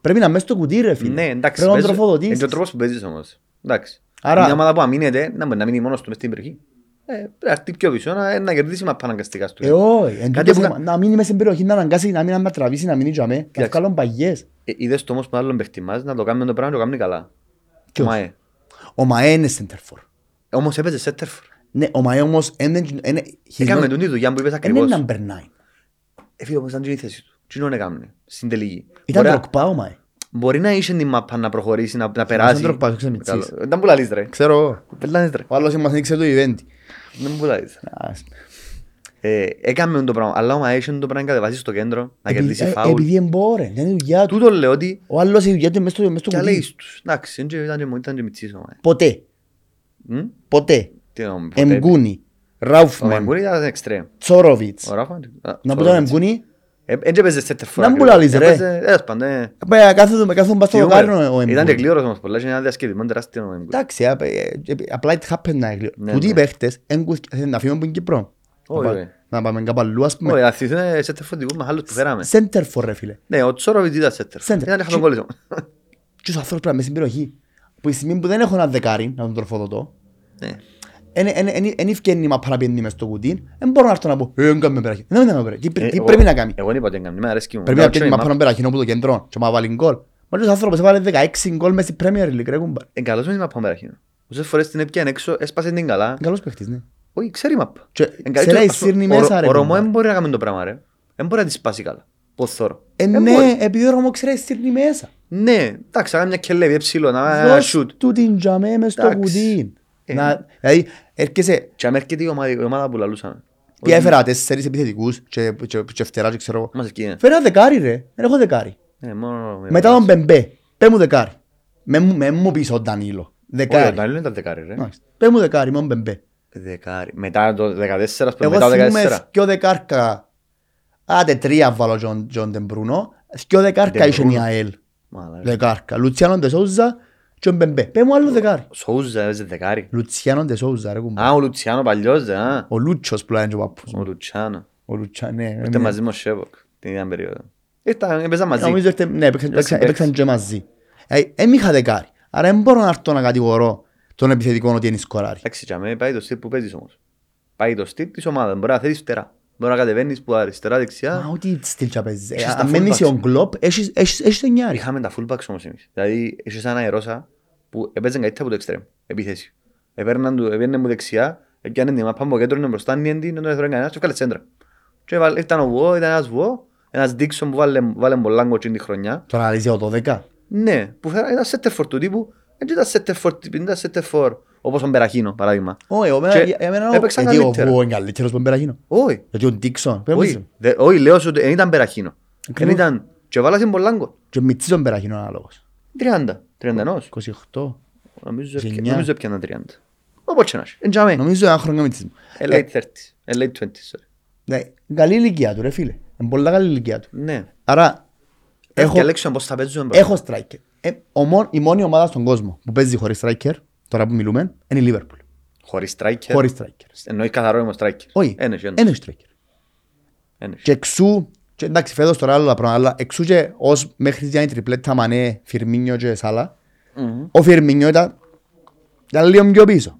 Πρέπει να είναι μέσα στο κουτί ρε φίλε.
Ναι, εντάξει.
Πρέπει να τον
παίζει- Είναι
τροφοδοτήσεις.
και ο τρόπος που παίζεις όμως. Εντάξει.
Άρα-
Μια ομάδα που αμήνεται, να μπορεί να μείνει μόνος του μες στην περιοχή. Ε, πρέπει να έρθει πιο πίσω, να, να κερδίσει μα αναγκαστικά στο.
Ε, όχι. Εν
Κάτι
τούτο
που
που- Να μείνει μέσα στην περιοχή, να αναγκάσει, να μην να τραβήσει, να μείνει τζαμέ. Να
Κοίταξε.
βγάλουν παγιές.
Ε, είδες το όμως που άλλον παίχτη μας να το κάνει το πράγμα και το κάνει καλά.
Ποιος;
Ο Μαέ.
Ο Μαέ είναι Σέντερφορ.
Ε, Όμως έπαιζε σέτερφορ.
Ναι, ο Μαέ όμως είναι... είναι- he's
Έκαμε
not-
τον τη δουλειά που είπες
Είναι
ακριβώς.
number 9.
Έφυγε όμως ήταν και η θέση του. Τι είναι έκαμε, στην τελική.
Ήταν
Μπορεί να-
τροκπά ο Μαέ.
Μπορεί να είσαι την μαπά να προχωρήσει, να, να περάσει.
τροκπάς, ξέρεις, μητσής.
Καλό. Ήταν που λαλείς ρε.
Ξέρω.
Πελάνεις ρε.
Ο άλλος μας ανοίξε το event.
Δεν μου λαλείς.
Ας-
Ε, Έκαμε το πράγμα, αλλά ο Μαέ είχε το πράγμα να κατεβάσει στο κέντρο, να
Επειδή-
κερδίσει
ε,
φάουλ.
Επειδή εμπόρε, δεν είναι η δουλειά του.
Τούτο λέω ότι
Ο άλλος η δουλειά του είναι μες στο- μες στο
και
κουτί.
λέει τους. Εντάξει, ήταν και- ήταν και μου, ήταν και μητσής ο Μαέ.
Ποτέ.
Μμ;
Ποτέ.
Τι να μου πω,
Εμγκούνι.
Ο
Ράουφμαν.
Εμγκούνι ήταν εξτρέμ.
Τσόροβιτς.
Ο Ράφαν. α,
Να πω
sorry.
τον Εμγκούνι.
Ε, εν και έπαιζε center for
Να μου
ακριβώς.
λαλείς, ρε.
Έπαιζε- τέλος πάντων, ε.
Παι, Κάθομαι με κάθομαι πας στο
Θυμούμαι.
δοκάρι ο
Ήταν και
Εμγκούνι.
κλήρος όμως πολλά, είχε ένα διασκεδισμό τεράστιο ο Εμγκούνι.
Εντάξει, α, ε, ε, απλά it happened να είναι.
Ναι,
Τούτοι οι
ναι.
παίχτες, εν κου- ε, να φύγουμε από την Κύπρο.
Όχι,
Να πά-
ρε.
Να πάμε κάπου αλλού, ας πούμε.
Όχι, ας θυμηθούν center for δικούς μας άλλους που φέραμε.
Center for ρε φίλε.
Ναι, ο Τσόροβιτς ήταν center.
Center.
Ήταν είχαμε γκόλες όμως.
Και ο άνθρωπος πρέπει να είναι στην περιοχή. Που η στιγμή που δεν έχω ένα δεκάρι να τον τροφοδοτώ,
Ναι.
Εν ευκαινεί η μαπά να πιένει μες στο κουτί, δεν μπορώ να έρθω να πω, ε, δεν κάνουμε περαχή. Δεν κάνουμε περαχή. Τι πρέ-
Ε,
Τι
εγώ-
πρέπει να κάνει.
Εγώ δεν είπα ότι έκαμε, με αρέσκει μου.
Πρέπει να
Ήταν
πιένει
και
μαπά να περαχή από το κέντρο και να βάλει γκολ. Μα ο άνθρωπος έβαλε 16 γκολ μες στην Premier League, ρε κουμπάρ.
Ε, καλός μες τη μαπά πέραχη. Όσες φορές την έπιανε έξω, έσπασε την καλά.
Είναι καλός παίχτης, ναι.
Όχι, ξέρει η μαπά.
Και
Εν καλή-
ξέρει,
ας πούμε,
σύρνει
ο
μέσα,
Ρο-
ρε,
Ο Ρωμό
κουμπάρ.
δεν μπορεί να κάνει το πράγμα, ρε. Δεν μπορεί να της σπάσει καλά. Πώς θωρώ.
Ε,
Δεν
ναι,
μπορεί.
επειδή ο Ρωμός ξέρει στήρνει μέσα.
Ναι, εντάξει, να κάνει μια κελέβη, ψηλό, να
Δώσ'
σούτ.
του την τζαμέ μες στο
Εντάξει.
κουτί.
Ε.
Να- Δηλαδή, έρχεσαι,
Και αν έρχεται η ομάδα, η ομάδα που λαλούσαμε.
πια έφερα τέσσερις επιθετικούς και, και, και φτερά και ξέρω εγώ.
Μας ευκαιρία.
Φέρα δεκάρι ρε, δεν έχω δεκάρι.
Ε, μόνο...
Μετά τον Μπεμπέ, πέ μου δεκάρι. Με μου- με μου πεις ο Ντανίλο.
Όχι, ο
Δεκάρι.
Ντανίλο ήταν δεκάρι, ρε.
Μάλιστα. Πέ μου δεκάρι, με τον Μπεμπέ.
Δεκάρι. Μετά το 14, ας πούμε,
Εγώ
μετά το
θυμούμαι
14.
δυο δεκάρκα, άντε τρία βάλω Τζον- Τζον Τεμπρούνο, δυο δεκάρκα είχε η
Ντεμπρούνο.
ΑΕΛ.
Μαλάκα.
Δεκάρκα. Λουτσιάνο Ντεσόουζα και ο Μπεμπέ. Πέ μου άλλο δεκάρι.
Ο Σόουζα έπαιζε δεκάρι.
Λουτσιάνο Ντεσόουζα ρε κουμπά.
Α, ο Λουτσιάνο παλιός, δε, α.
Ο Λούτσος που λένε και ο παππούς μου.
Ο Λουτσιάνο.
Ο Λουτσιάνο, ναι.
Ήρθε
ναι.
μαζί με ο Σέβοκ την ίδια περίοδο. Ήρθαν, έπαιζαν μαζί.
Νομίζω ότι ναι, έπαιξαν-
Εντάξει,
έπαιξαν- έπαιξαν και μαζί. Ε, Εν είχα δεκάρι. Άρα δεν μπορώ να έρθω να κατηγορώ τον επιθετικό ότι είναι σκοράρι.
Εντάξει, για μένα πάει το στυλ που παίζεις όμως. Πάει το στυλ της ομάδας. Μπορεί να θέλεις φτερά. Μπορεί να κατεβαίνεις που αριστερά,
Μα
δεξιά.
ό,τι στυλ και παίζεις. Ε,
Έχεις τα
Αν μένεις
fullbacks.
ο Γκλόπ, έχεις έχεις- έχεις εννιάρι.
Είχαμε τα fullbacks όμως εμείς. Δηλαδή, είχες ένα αερόσα που έπαιζαν καλύτερα από το εξτρέμ. Επίθεση. Επέρναν του, έπαιρνε μου δεξιά, έπιανε την μάπα από κέντρο, είναι μπροστά, νιέντη, δεν τον έφερε κανένας και έφκαλε τσέντρα. Και έβαλε- ήταν ο Βουό, ήταν ένας Βουό, ένας Δίξον που βάλε, βάλε πολλά γκοτσίν τη χρονιά.
Το αναλύζει ο 12.
Ναι, που φέρα, ήταν σέτερφορ του τύπου, δεν ήταν σέτερφορ, ήταν σέτερφορ, όπως ο Μπεραχίνο, παράδειγμα.
Όχι, εμένα-
Και
για μένα ο-
έπαιξαν
γιατί ο
καλύτερα.
Βουό είναι καλύτερος από τον Περαγίνο.
Όχι,
Γιατί ο Ντίξον, πες μου
όχι,
εσύ.
δε- όχι, λέω σου ότι δεν ήταν Μπεραχίνο. Δεν
Ακριβώς.
ήταν Και βάλασαν πολλά γκολ.
Και μητσής τον περάχει είναι ο ανάλογος.
30, 31.
28.
Νομίζω
29.
έπια- νομίζω έπιανα 30. Όπως και να έχει. Εν τζιαμέ.
Νομίζω ένα χρόνο μητσής μου.
Ε, Late 30s. Ε, Late 20s. sorry.
Ναι, καλή ηλικία του ρε φίλε. Είναι πολλά καλή ηλικία του.
Ναι.
Άρα
Έχω...
έχω,
Και λέξω πώς θα παίζουμε. bro.
έχω striker. Ε, ο μόν- η μόνη ομάδα στον κόσμο που παίζει χωρίς striker, τώρα που μιλούμε, είναι η Liverpool.
Χωρίς striker.
Χωρίς striker.
Εννοεί καθαρό είμαι striker.
Όχι,
Ένα έχει, ένα.
ένα striker.
Ένα έχει.
Και εξού, και εντάξει φέτος τώρα άλλα πράγματα, αλλά εξού και ως μέχρι την τριπλέτα Μανέ, Φιρμίνιο και Σάλα,
Μμμ.
ο Φιρμίνιο ήταν, ήταν λίγο πιο πίσω.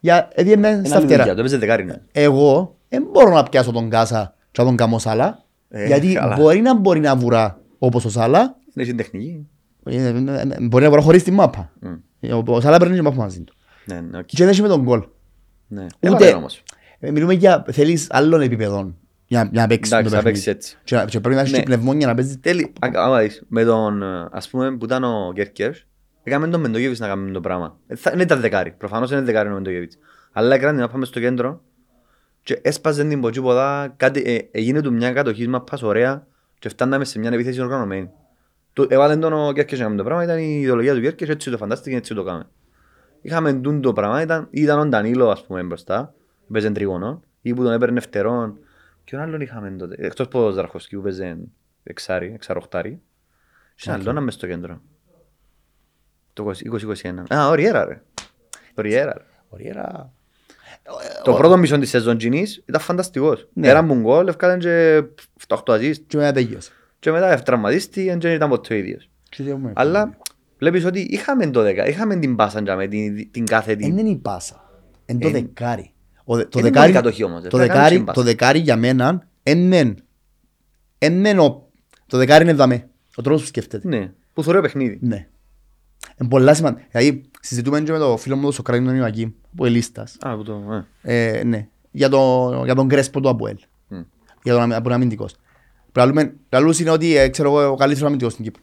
Για, έδιενε
Είναι
στα
άλλη
φτερά.
δουλειά, Το έπαιζε δεκάρι. ναι.
Εγώ δεν μπορώ να πιάσω τον Κάσα και να τον κάνω Σάλα,
Ε,
γιατί
καλά.
μπορεί να μπορεί να βουρά όπως ο Σάλα,
Είναι στην τεχνική.
ε, ε, ε, μπορεί να βουρά χωρίς τη μάπα.
Μμ.
Ο, ο Σάλα παίρνει και μάπα μαζί του.
Ναι, ναι, οκ.
Και δεν έχει με το γκολ.
Ναι.
Ούτε-
Έβαλε όμως.
Ε, Μιλούμε για θέλεις άλλων επίπεδων για, για να παίξεις
Εντάξει,
το
θα
παιχνίδι.
παίξεις έτσι.
Και, και πρέπει να έχεις
Ναι.
και πνευμόνια να παίζεις
Τέλει, α- άμα δεις, με τον, ε, ας πούμε, που ήταν ο Γκέρκερς, έκαμε τον Μεντογεύης να κάνουμε το πράγμα. Ε, θα- Δεν ήταν δεκάρι, προφανώς είναι δεκάρι ο Μεντογεύης. Αλλά έκρανε να πάμε στο κέντρο και έσπαζε την ποτσίποδα, κάτι, ε, έγινε του μια κατοχή μαπάς ωραία και φτάναμε σε μια επίθεση οργανωμένη. Του- Έβαλε τον ο Γκέρκερς να κάνουμε το πράγμα, ήταν η ιδεολογία του Γκέρκερς, έτσι το φαντάστηκε, έτσι το κάναμε. Είχαμε τούν το πράγμα, ήταν, ήταν ο Ντανίλο ας πούμε μπροστά, παίζε τρίγωνο, ή που τον έπαιρνε φτερόν. Και άλλον είχαμε τότε, εκτός από ο Ζαρχοσκή που παίζε εξάρι, εξαροχτάρι. Και ένα άλλον μες στο κέντρο. Το 2021. Α, ο Ριέρα ρε. Ο Ριέρα ρε.
Ωραία.
Το πρώτο μισό της σεζόν κοινής ήταν φανταστικός.
Ναι.
Ένα μπουν γκολ, έφκαλαν και 8 assist
Και μετά τελειώσε.
Και μετά τραυματίστηκε και δεν ήταν ποτέ ο ίδιος.
Και τι έχουμε.
Αλλά βλέπεις ότι είχαμε το δεκα, είχαμε την πάσα για με την, την κάθε
Δεν
την.
είναι η πάσα. Είναι το
Εν-
δεκάρι. Ο δε- Το
Είναι
δεκάρι,
πολύ κατοχή όμως,
το
πρέπει να κάνεις
δεκάρι,
την πάσα.
το δεκάρι για μένα είναι είναι ο- το δεκάρι είναι δαμέ. Ο τρόπος που σκέφτεται.
Ναι, που θωρεί παιχνίδι.
Ναι. Είναι πολλά σημαντικά. Δηλαδή συζητούμε και με το φίλο μου τον Σοκράτη τον Ιωακή που είναι λίστας.
Α, που το, ε.
Ε, ναι. Για, το, για τον Κρέσπο του Αποέλ.
Μμ.
Για τον αμυ- που είναι αμυντικός. Πραλούμε- Λαλούς είναι ότι ε, ξέρω εγώ ο καλύτερος αμυντικός στην Κύπρο.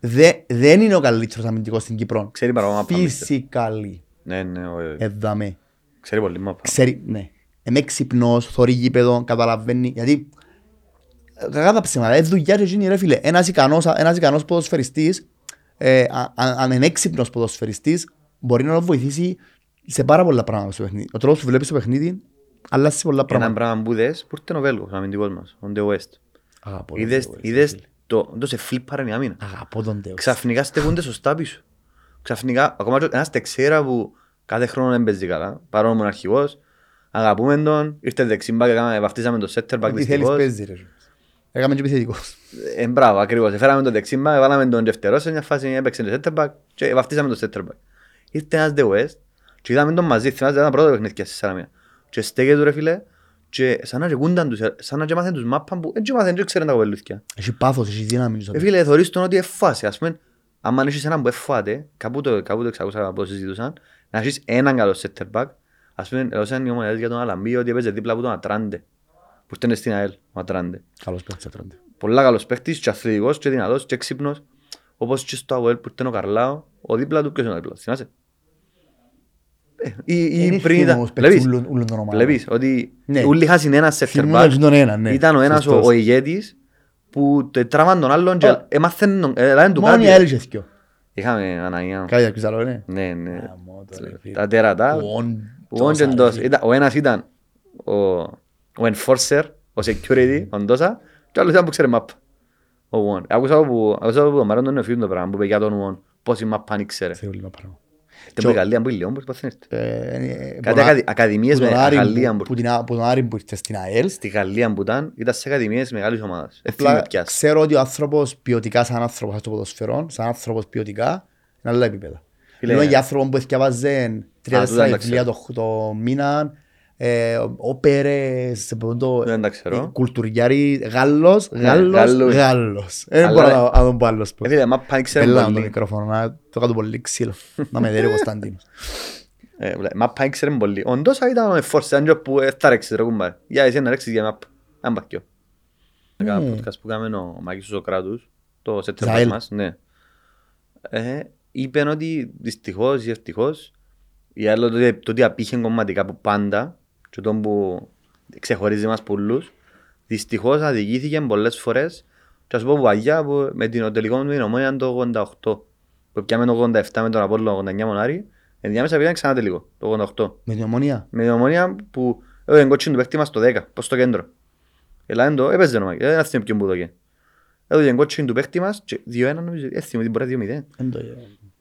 Δε, δεν είναι ο καλύτερος αμυντικός στην Κύπρο.
Ξέρει παραπάνω μάπα. μίστερ.
Φυσικαλή.
Ναι, ναι, ο- ε,
Εδαμέ.
ξέρει πολύ μάπα.
Ξέρει, ναι. Είναι έξυπνος, θωρεί γήπεδο, καταλαβαίνει. Γιατί ε, κακά τα ψέματα, είναι δουλειά και εκείνη ρε φίλε. Ένας ικανός, ένας ικανός ποδοσφαιριστής, ε, α- αν αν είναι έξυπνος ποδοσφαιριστής, μπορεί να τον βοηθήσει σε πάρα πολλά πράγματα στο παιχνίδι. Ο τρόπος που βλέπεις το παιχνίδι, αλλάζει πολλά
Και ένα
πράγματα.
πράγμα που δες, που ήρθε ο Βέλγος, ο αμυντικός μας, ο Ντε West.
Αγαπώ τον
Είδες,
Τέο, ρε
είδες
φίλε.
το, το σε φλίπαρε η άμυνα.
Αγαπώ τον Τέο.
Ξαφνικά στεκούνται σωστά πίσω. Ξαφνικά, ακόμα και ένας τεξέρα που κάθε χρόνο δεν παίζει καλά, παρόλο που είναι αρχηγός, αγαπούμε τον, ήρθε δεξιμπά και κάναμε- βαφτίσαμε το center back
Τι θέλεις
δυστυχώς.
παίζει ρε. Έκαμε και επιθετικός.
Ε, μπράβο, ακριβώς. Έφεραμε τον δεξιμπά, βάλαμε τον δευτερό σε μια φάση, έπαιξε το center back και βαφτίσαμε το center back. Ήρθε ένας The West και είδαμε τον μαζί, θυμάσαι ένα πρώτο παιχνίδι στη Σαλαμία. Και στέκεται ρε φίλε και σαν να και κούνταν τους, σαν να και μάθαν τους μάπαν που έτσι μάθαν και ξέρουν τα κοπελούθια.
Έχει πάθος, έχει δύναμη. στο
Ε, φίλε, θωρείς τον ότι εφάσει, ας πούμε, άμα έχεις έναν που εφάτε, κάπου το, κάπου το εξακούσα από συζητούσαν, να έχεις έναν καλό center back, ας πούμε, έδωσαν οι ομονιάδες για τον Αλαμπή ότι έπαιζε δίπλα από τον Ατράντε, που ήρθε στην ΑΕΛ, ο Ατράντε.
Καλός παίκτης ατρώνται.
Πολλά καλός παίχτης και αθλητικός και δυνατός και έξυπνος, όπως και στο ΑΟΕΛ που ήρθε ο Καρλάο, ο δίπλα του, ποιος είναι ο δίπλα, του, θυμάσαι; Ε, ή, ή
Είναι
πριν
ευθύνη
ήταν,
όμως παίκτης
βλέπεις,
ούλων- ούλων των ομάδων.
βλέπεις ότι
Ναι.
όλοι είχαν ένα center
Θυμούμαι
back,
τον ένα, ναι.
ήταν ο ένας ο,
Σωστός.
ο ηγέτης που τε- τράβαν τον άλλον και
Ω.
έμαθαν τον- ε, έλαβαν του
Μόνο η
κάτι.
ΑΕΛ είχε δυο.
Είχαμε Αναγία.
Κάτι ακούς άλλο, ναι.
Ναι, ναι.
Γαμώ το, ρε φίλε.
Τα τερατά.
Ο Ον-
Ο Ον
Τόσα,
και
ρε
Ντός.
φίλε.
Ήταν- Ο ένας ήταν ο, ο enforcer, ο security, ο Ντόσα, και ο άλλος ήταν που ξέρει μάπα. Ο Ον. Άκουσα που άκουσα που ο Μαρόν τον εφήρουν το πράγμα, που είπε για τον Ον, πώς η μάπα αν ήξερε.
Θεωρεί ένα πράγμα.
Ήταν που η Γαλλία που είναι λίγο, πώς πάθαινε.
Ε, ε,
Κάτι
που να-
ακαδη- ακαδημίες
που
με
τον Άρη
Γαλλία
που-
που-
που την Α- που τον Άρη που ήρθε στην ΑΕΛ.
Στη Γαλλία που ήταν, ήταν σε ακαδημίες μεγάλης ομάδας. Ε,
Απλά
θυμάμαι ποιας.
ξέρω ότι ο άνθρωπος ποιοτικά σαν άνθρωπος στο ποδοσφαιρό, σαν άνθρωπος ποιοτικά, είναι άλλα επίπεδα.
Φίλε,
Μιλούμε για άνθρωπο που διαβάζει τρία-τέσσερα
τούτα τα
βιβλία το, το μήνα, ε, όπερες, το,
Δεν τα ξέρω.
ε, κουλτουριάρι, Γάλλος,
Ναι,
Γάλλος,
Γάλλος.
Γάλλος. Δεν
Αλλά-
μπορώ να να τον πω άλλος που.
Ε, φίλε, μάπα ήξερε
Πέλα το
πολύ.
μικρόφωνο, να το κάτω πολύ ξύλο. Να με δέρει ο Κωνσταντίνος.
Ε, βλέ- Μάπα ήξερε πολύ. Ο Ντόσα ήταν ο enforcer, ήταν και που ε, θα ρέξεις ρε κουμπάρ. Για εσύ να ρέξεις για μάπα. Αν πακιό. Έκανα
Ναι.
podcast που κάναμε ο Μάκης ο Σοκράτους, το center back
Ζαέλ.
μας, ναι. Ε, Είπεν ότι δυστυχώς ή ευτυχώς, ή άλλο το, ότι- το ότι απήχε κομματικά από πάντα, και τον που ξεχωρίζει μας πολλούς, δυστυχώς αδικήθηκε πολλές φορές Και ας πω που παγιά που με την, το τελικό μου με την Ομόνια το 88. Που πιάμε το 87 με τον Απόλλο 89 Μονάρι. Ενδιάμεσα πήγαν ξανά τελικό, το 88.
Με την ομονία.
Με την Ομόνια που έδωσε κότσιν του παίχτη μας το 10, προς το κέντρο. Ελά, εν το έπαιζε νομάκι, δεν θυμάμαι ποιον που το είχε. Έδωσε κότσιν του παίχτη μας και 2-1 νομίζω, δεν θυμάμαι, μπορεί 2-0.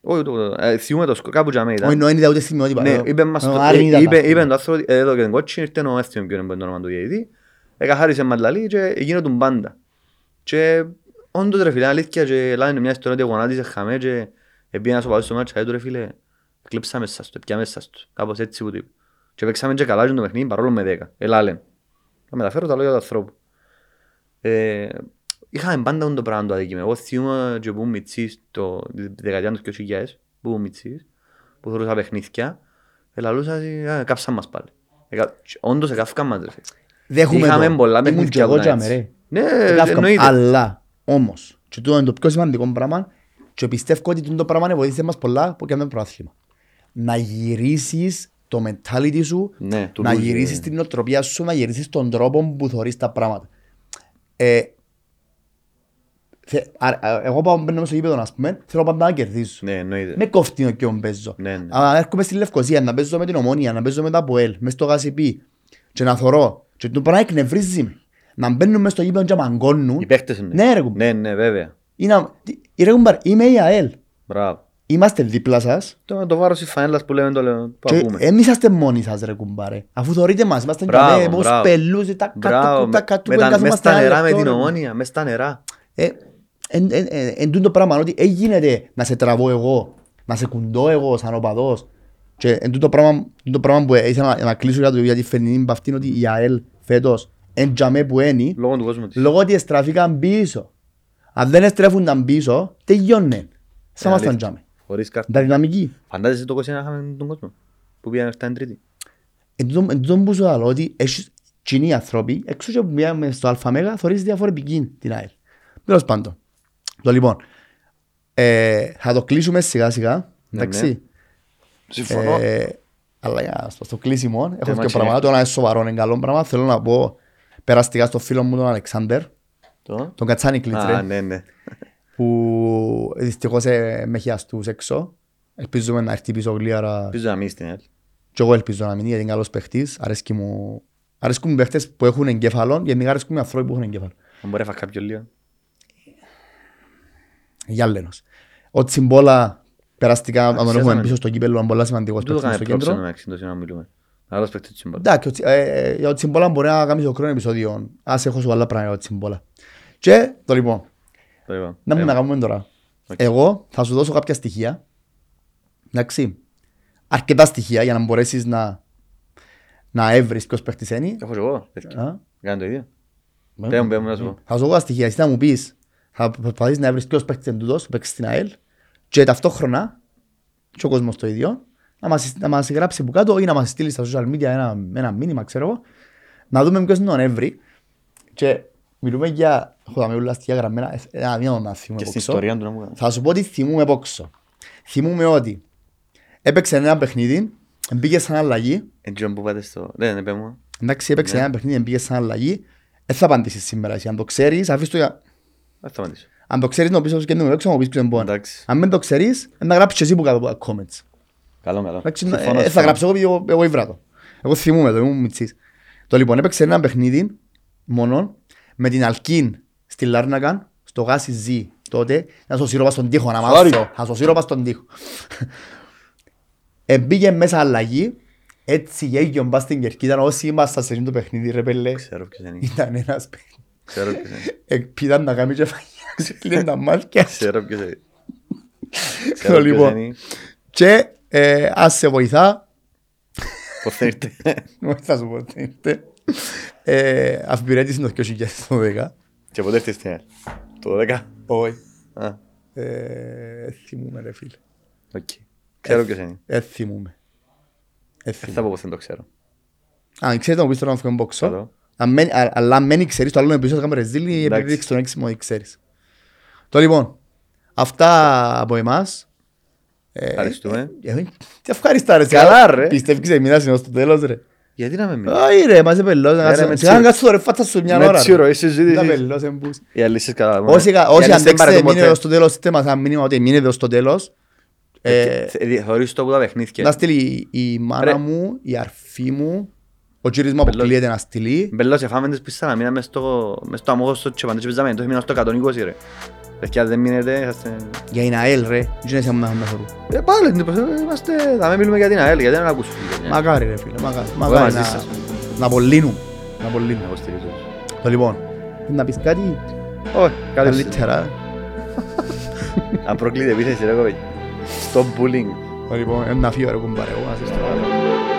Εν το-
Όχι, το- ε, θυμούμαι το σκο- κάπου για μένα
Όχι,
ήταν.
νο, είναι ούτε στιγμιότυπα.
Ναι,
Ε,
είπε μας
ο
το-
Άρη
ε,
ήταν
είπε-
αυτό.
είπε το άνθρωπο, ε, εδώ και τον κότσιν ήρθε ο έθιμο ποιον είναι το όνομα του διαιτητή. Εκαθάρισε μαντλαλή και έγινε του πάντα. Και όντως ρε φίλε, αλήθεια και λένε μια ιστορία ότι γονάτισε χαμέ και επήγαινα στο παλιό στο μάτσα, «Ε, του ρε φίλε, κλείψα μέσα στο, πια μέσα στο, κάπως έτσι που τύπου. Και παίξαμε και καλά και το παιχνίδι παρόλο με 10. Ελά λέμε. Θα μεταφέρω τα λόγια του ανθρώπου. Ε, είχαμε πάντα το πράγμα το αδίκημα. Εγώ θυμούμαι και που ήμουν μητσής το τη δεκαετία τους 2000, που ήμουν μητσής, που θεωρούσα παιχνίδια, ελαλούσα, «Ε, κάψαν μας πάλι. Εκα- και Όντως εκάφηκαν μας ρε φίλε.
Δέχομαι
Είχαμε
το.
πολλά
Ήμουν και
παιχνίδια
εγώ
που ήταν
τζάμε,
έτσι.
ρε.
Ναι,
Εκάφκαμε.
εννοείται.
Αλλά, όμως, και τούτο είναι το πιο σημαντικό πράγμα και πιστεύω ότι τούτο το πράγμα βοήθησε μας πολλά που κάνουμε προάθλημα. Να γυρίσεις το mentality σου,
Ναι, του
να
λούζι,
γυρίσεις
ναι.
την νοοτροπία σου, να γυρίσεις τον τρόπο που θωρείς τα πράγματα. Ε, θε- α- α- εγώ πάω μπαίνω μέσα στο γήπεδο, ας πούμε, θέλω πάντα να κερδίσω.
Ναι, εννοείται.
Με κόφτει ο ποιον παίζω.
Ναι, ναι.
Αλλά έρχομαι στη Λευκοσία να παίζω με την Ομόνια, να παίζω με τα ΠΟΕΛ, μες στο Γασιπί και να θωρώ. Και το πράγμα εκνευρίζει με. Να μπαίνουν μες στο γήπεδο και να μαγκώνουν.
Οι παίχτες είναι.
Ναι ρε κουμπάρε.
Ναι, ναι, βέβαια.
Είναι- τι- Ρε κουμπάρε, είμαι η ΑΕΛ.
Μπράβο.
Είμαστε δίπλα σας
Το, το βάρος της φανέλας που λέμε το λέμε, που
και
ακούμε.
δεν είσαστε μόνοι σας ρε κουμπάρε. Αφού θωρείτε μας, είμαστε
Μπράβο,
και πώς
μπράβο.
πελούς, τα
Μπράβο,
κάτω, τα
με-
κάτω,
με
που
τα- μες
εγκαθόμαστε
στα
ένα
νερά με
λεπτό,
την
ρε.
ομόνια, μες στα νερά.
Ε, εν, εν, εν, εν τούτο πράγμα ότι δεν γίνεται να σε τραβώ εγώ, να σε κουντώ εγώ σαν οπαδός. Και εν τούτο πράγμα, τούτο πράγμα που ήθελα να, να κλείσω για, το, για τη φετινή μπαυτή είναι ότι η ΑΕΛ φέτος εν τζαμέ που είναι,
Λόγω του κόσμου της.
λόγω ότι εστραφήκαν πίσω. Αν δεν εστρέφουνταν πίσω, τελειώνε. Θα ήμασταν
αλήθεια.
τζαμέ.
Χωρίς κάρτα.
Τα δυναμική.
Φαντάζεσαι το 21 είχαμε τον κόσμο. Που πήγαν αυτά την τρίτη.
Εν τούτο- εν τούτο που σου λέω ότι έχεις κοινοί άνθρωποι, εξού και που πήγαμε στο ΑΜΕΓΑ, θωρείς διαφορετική την ΑΕΛ. Τέλος πάντων. Το λοιπόν, ε, θα το κλείσουμε σιγά σιγά,
Ναι,
εντάξει.
Συμφωνώ.
Ε, αλλά για στο, στο κλείσιμο, έχω
Θέμα
και
τσινέ.
πράγματα, το ένα είναι σοβαρό, είναι καλό πράγμα. Θέλω να πω περαστικά στο φίλο μου τον Αλεξάνδερ,
Το;
τον Κατσάνη Κλίτς,
Α,
ρε,
ναι, ναι.
που δυστυχώς ε, με χιαστούς έξω. Ελπίζουμε να έρθει πίσω γλύαρα
Ελπίζω να μείνει στην ΕΛ.
και εγώ ελπίζω να μείνει γιατί είναι καλός παίχτης. Αρέσκει μου... Αρέσκουν μου παίχτες που έχουν εγκέφαλο και μη αρέσκουν μου άνθρωποι που έχουν εγκέφαλο.
Αν μπορεί να φάει κάποιο λίγο.
Γιάλλενος. Ο Τσιμπόλα περαστικά, αν τον
ξέραμε.
έχουμε πίσω στο κύπελλο, είναι πολύ σημαντικός
Δεν το
παίχτης
κάνει
στο
πρόξενο
κέντρο.
να εξήνω να μιλούμε. Άλλος παίκτης του συμπολ.
Εντάξει, ο Τσι- ε, ε, για ο Τσιμπόλα μπορεί να κάνει το χρόνο επεισόδιο. Ας έχω σου άλλα πράγματα για ο Τσιμπόλα. Και το λοιπόν,
Το είπα.
να μην
Ε,
να κάνουμε τώρα.
Οκ.
Εγώ θα σου δώσω κάποια στοιχεία. Εντάξει. Αρκετά στοιχεία για να μπορέσεις να, να έβρεις ποιος παίχτης είναι.
Έχω και εγώ. τέτοιο.
Α,
Κάνω το ίδιο.
με-
Πέμουν, πέμουν να σου πω.
Θα σου δώσω τα στοιχεία. Εσύ θα μου πεις, θα προσπαθείς να βρεις ποιος παίχτης είναι τούτος, που παίξει στην ΑΕΛ και ταυτόχρονα και ο κόσμος το ίδιο να μας, να μας γράψει που κάτω ή να μας στείλει στα social media ένα, ένα μήνυμα, ξέρω εγώ, να δούμε ποιος είναι ο Νεύρη και μιλούμε για, έχω τα όλα στοιχεία γραμμένα, ε, ένα μήνα να θυμούμε
Και στην
πόξο.
ιστορία του να μου κάνεις.
Θα σου πω ότι θυμούμε πόξο. Θυμούμε ότι έπαιξε ένα παιχνίδι, μπήκε σαν αλλαγή,
Έτσι που πάτε στο... Ναι, ναι, πέμουν.
εντάξει έπαιξε
Ναι.
ένα παιχνίδι, μπήκε σαν αλλαγή, δεν θα απαντήσεις σήμερα εσύ, αν το ξέρεις, αφήσεις το για...
Ας σταματήσω.
Αν το ξέρεις να πεις όσο και δεν μου έξω, να μου πεις ποιος είναι πόνο.
Εντάξει.
Αν δεν το ξέρεις, να γράψεις και εσύ που κάτω από τα comments.
Καλό, καλό.
Εντάξει,
Συμφωνώ,
ε, θα
συμφωνώ.
γράψω εγώ επειδή εγώ- εγώ ήβρα το. Εγώ θυμούμαι το, ήμουν μητσής. Το λοιπόν έπαιξε ένα παιχνίδι μόνο με την Αλκίν στη Λάρνακαν, στο γάσι Ζ τότε, να στο σύρω στον τοίχο, να
Sorry.
μάθω, να στο σύρω στον τοίχο. Εμπήγε μέσα αλλαγή, έτσι γέγιον πας στην κερκίδα, όσοι ήμασταν σε αυτό το παιχνίδι ρε πέλε,
Ξέρω ποιος είναι.
ήταν ένας παιχνίδι.
Ξέρω ποιος είναι.
Εκπίδαν να κάνει και φαγιάς, ξεκλείαν τα μάτια.
Ξέρω ποιος είναι.
Το
Ξέρω ποιος
λοιπόν.
είναι.
Και ε, ας σε βοηθά,
Πώς θα ήρθε.
όχι θα σου πω τι ήρθε, ε, αφιπηρέτηση το 2012.
Και πότε ήρθε στην ΕΛ. Το 12.
Όχι.
Α,
Ε, θυμούμαι ρε φίλε.
οκ. Ξέρω ποιος είναι.
Ε, θυμούμαι. Ε,
Δεν θα
θυμούμαι.
πω πως δεν το ξέρω.
Αν ξέρετε να μου πεις τώρα να φύγουμε μπόξο,
Καλό.
αν μένει- α- αλλά αν μένει ξέρεις το άλλο επεισόδιο θα κάνουμε ρεζίλι
Εντάξει.
επειδή δείξεις τον έξιμο ότι ξέρεις. Το λοιπόν, αυτά από εμάς. Ε,
Ευχαριστούμε.
ε, ε, Τι ευχαριστά ρε.
Καλά, ρε.
Πιστεύεις έμεινας έως το τέλος ρε.
Γιατί να με μιλήσεις.
Όχι ρε, μας πελός.
ρε, με
Σιγά
τσίρο.
κάτσου τώρα, φάτσα σου μια
Με
ώρα.
τσίρο,
ρε.
η συζήτηση.
Τα πελός εμπούς.
Οι αλήσεις κατά.
Όσοι, κα-
Οι
όσοι
αλήσεις δεν
αντέξετε
παρετούν
μείνετε
ποτέ.
ως το τέλος, στείλτε μας ένα μήνυμα ότι μείνετε ως το τέλος. Ε,
Ε, θε- Θεωρείς το που τα παιχνίδια.
Να στείλει η μάνα
Ρε.
μου, η αρφή μου, ο κύριος μου αποκλείεται να στείλει.
Μπελός, εφάμε τις πίστα να μείναμε μες στο- μες στο αμμόχωστο και πάντως παίζαμε, τότε μείναμε στο 120 ρε. Παιδιά, αν δεν μείνετε, είσαστε...
Για την ΑΕΛ ρε, δεν είναι να να χωρού.
Ε, πάλι, ε, είμαστε, θα με μιλούμε για την ΑΕΛ, γιατί δεν ακούσουν.
Μακάρι ρε φίλε, μακάρι.
Εγώ
Μακάρι
μαζί
να,
σας.
να απολύνουν. Να απολύνουν.
Εγώ στηρίζω.
Το λοιπόν, να πεις κάτι
Όχι, κάτι
καλύτερα.
Αν προκλείται επίθεση ρε κοπέλι. Stop bullying.
Το λοιπόν, να φύγω ρε κουμπάρε, εγώ να σε στείλω.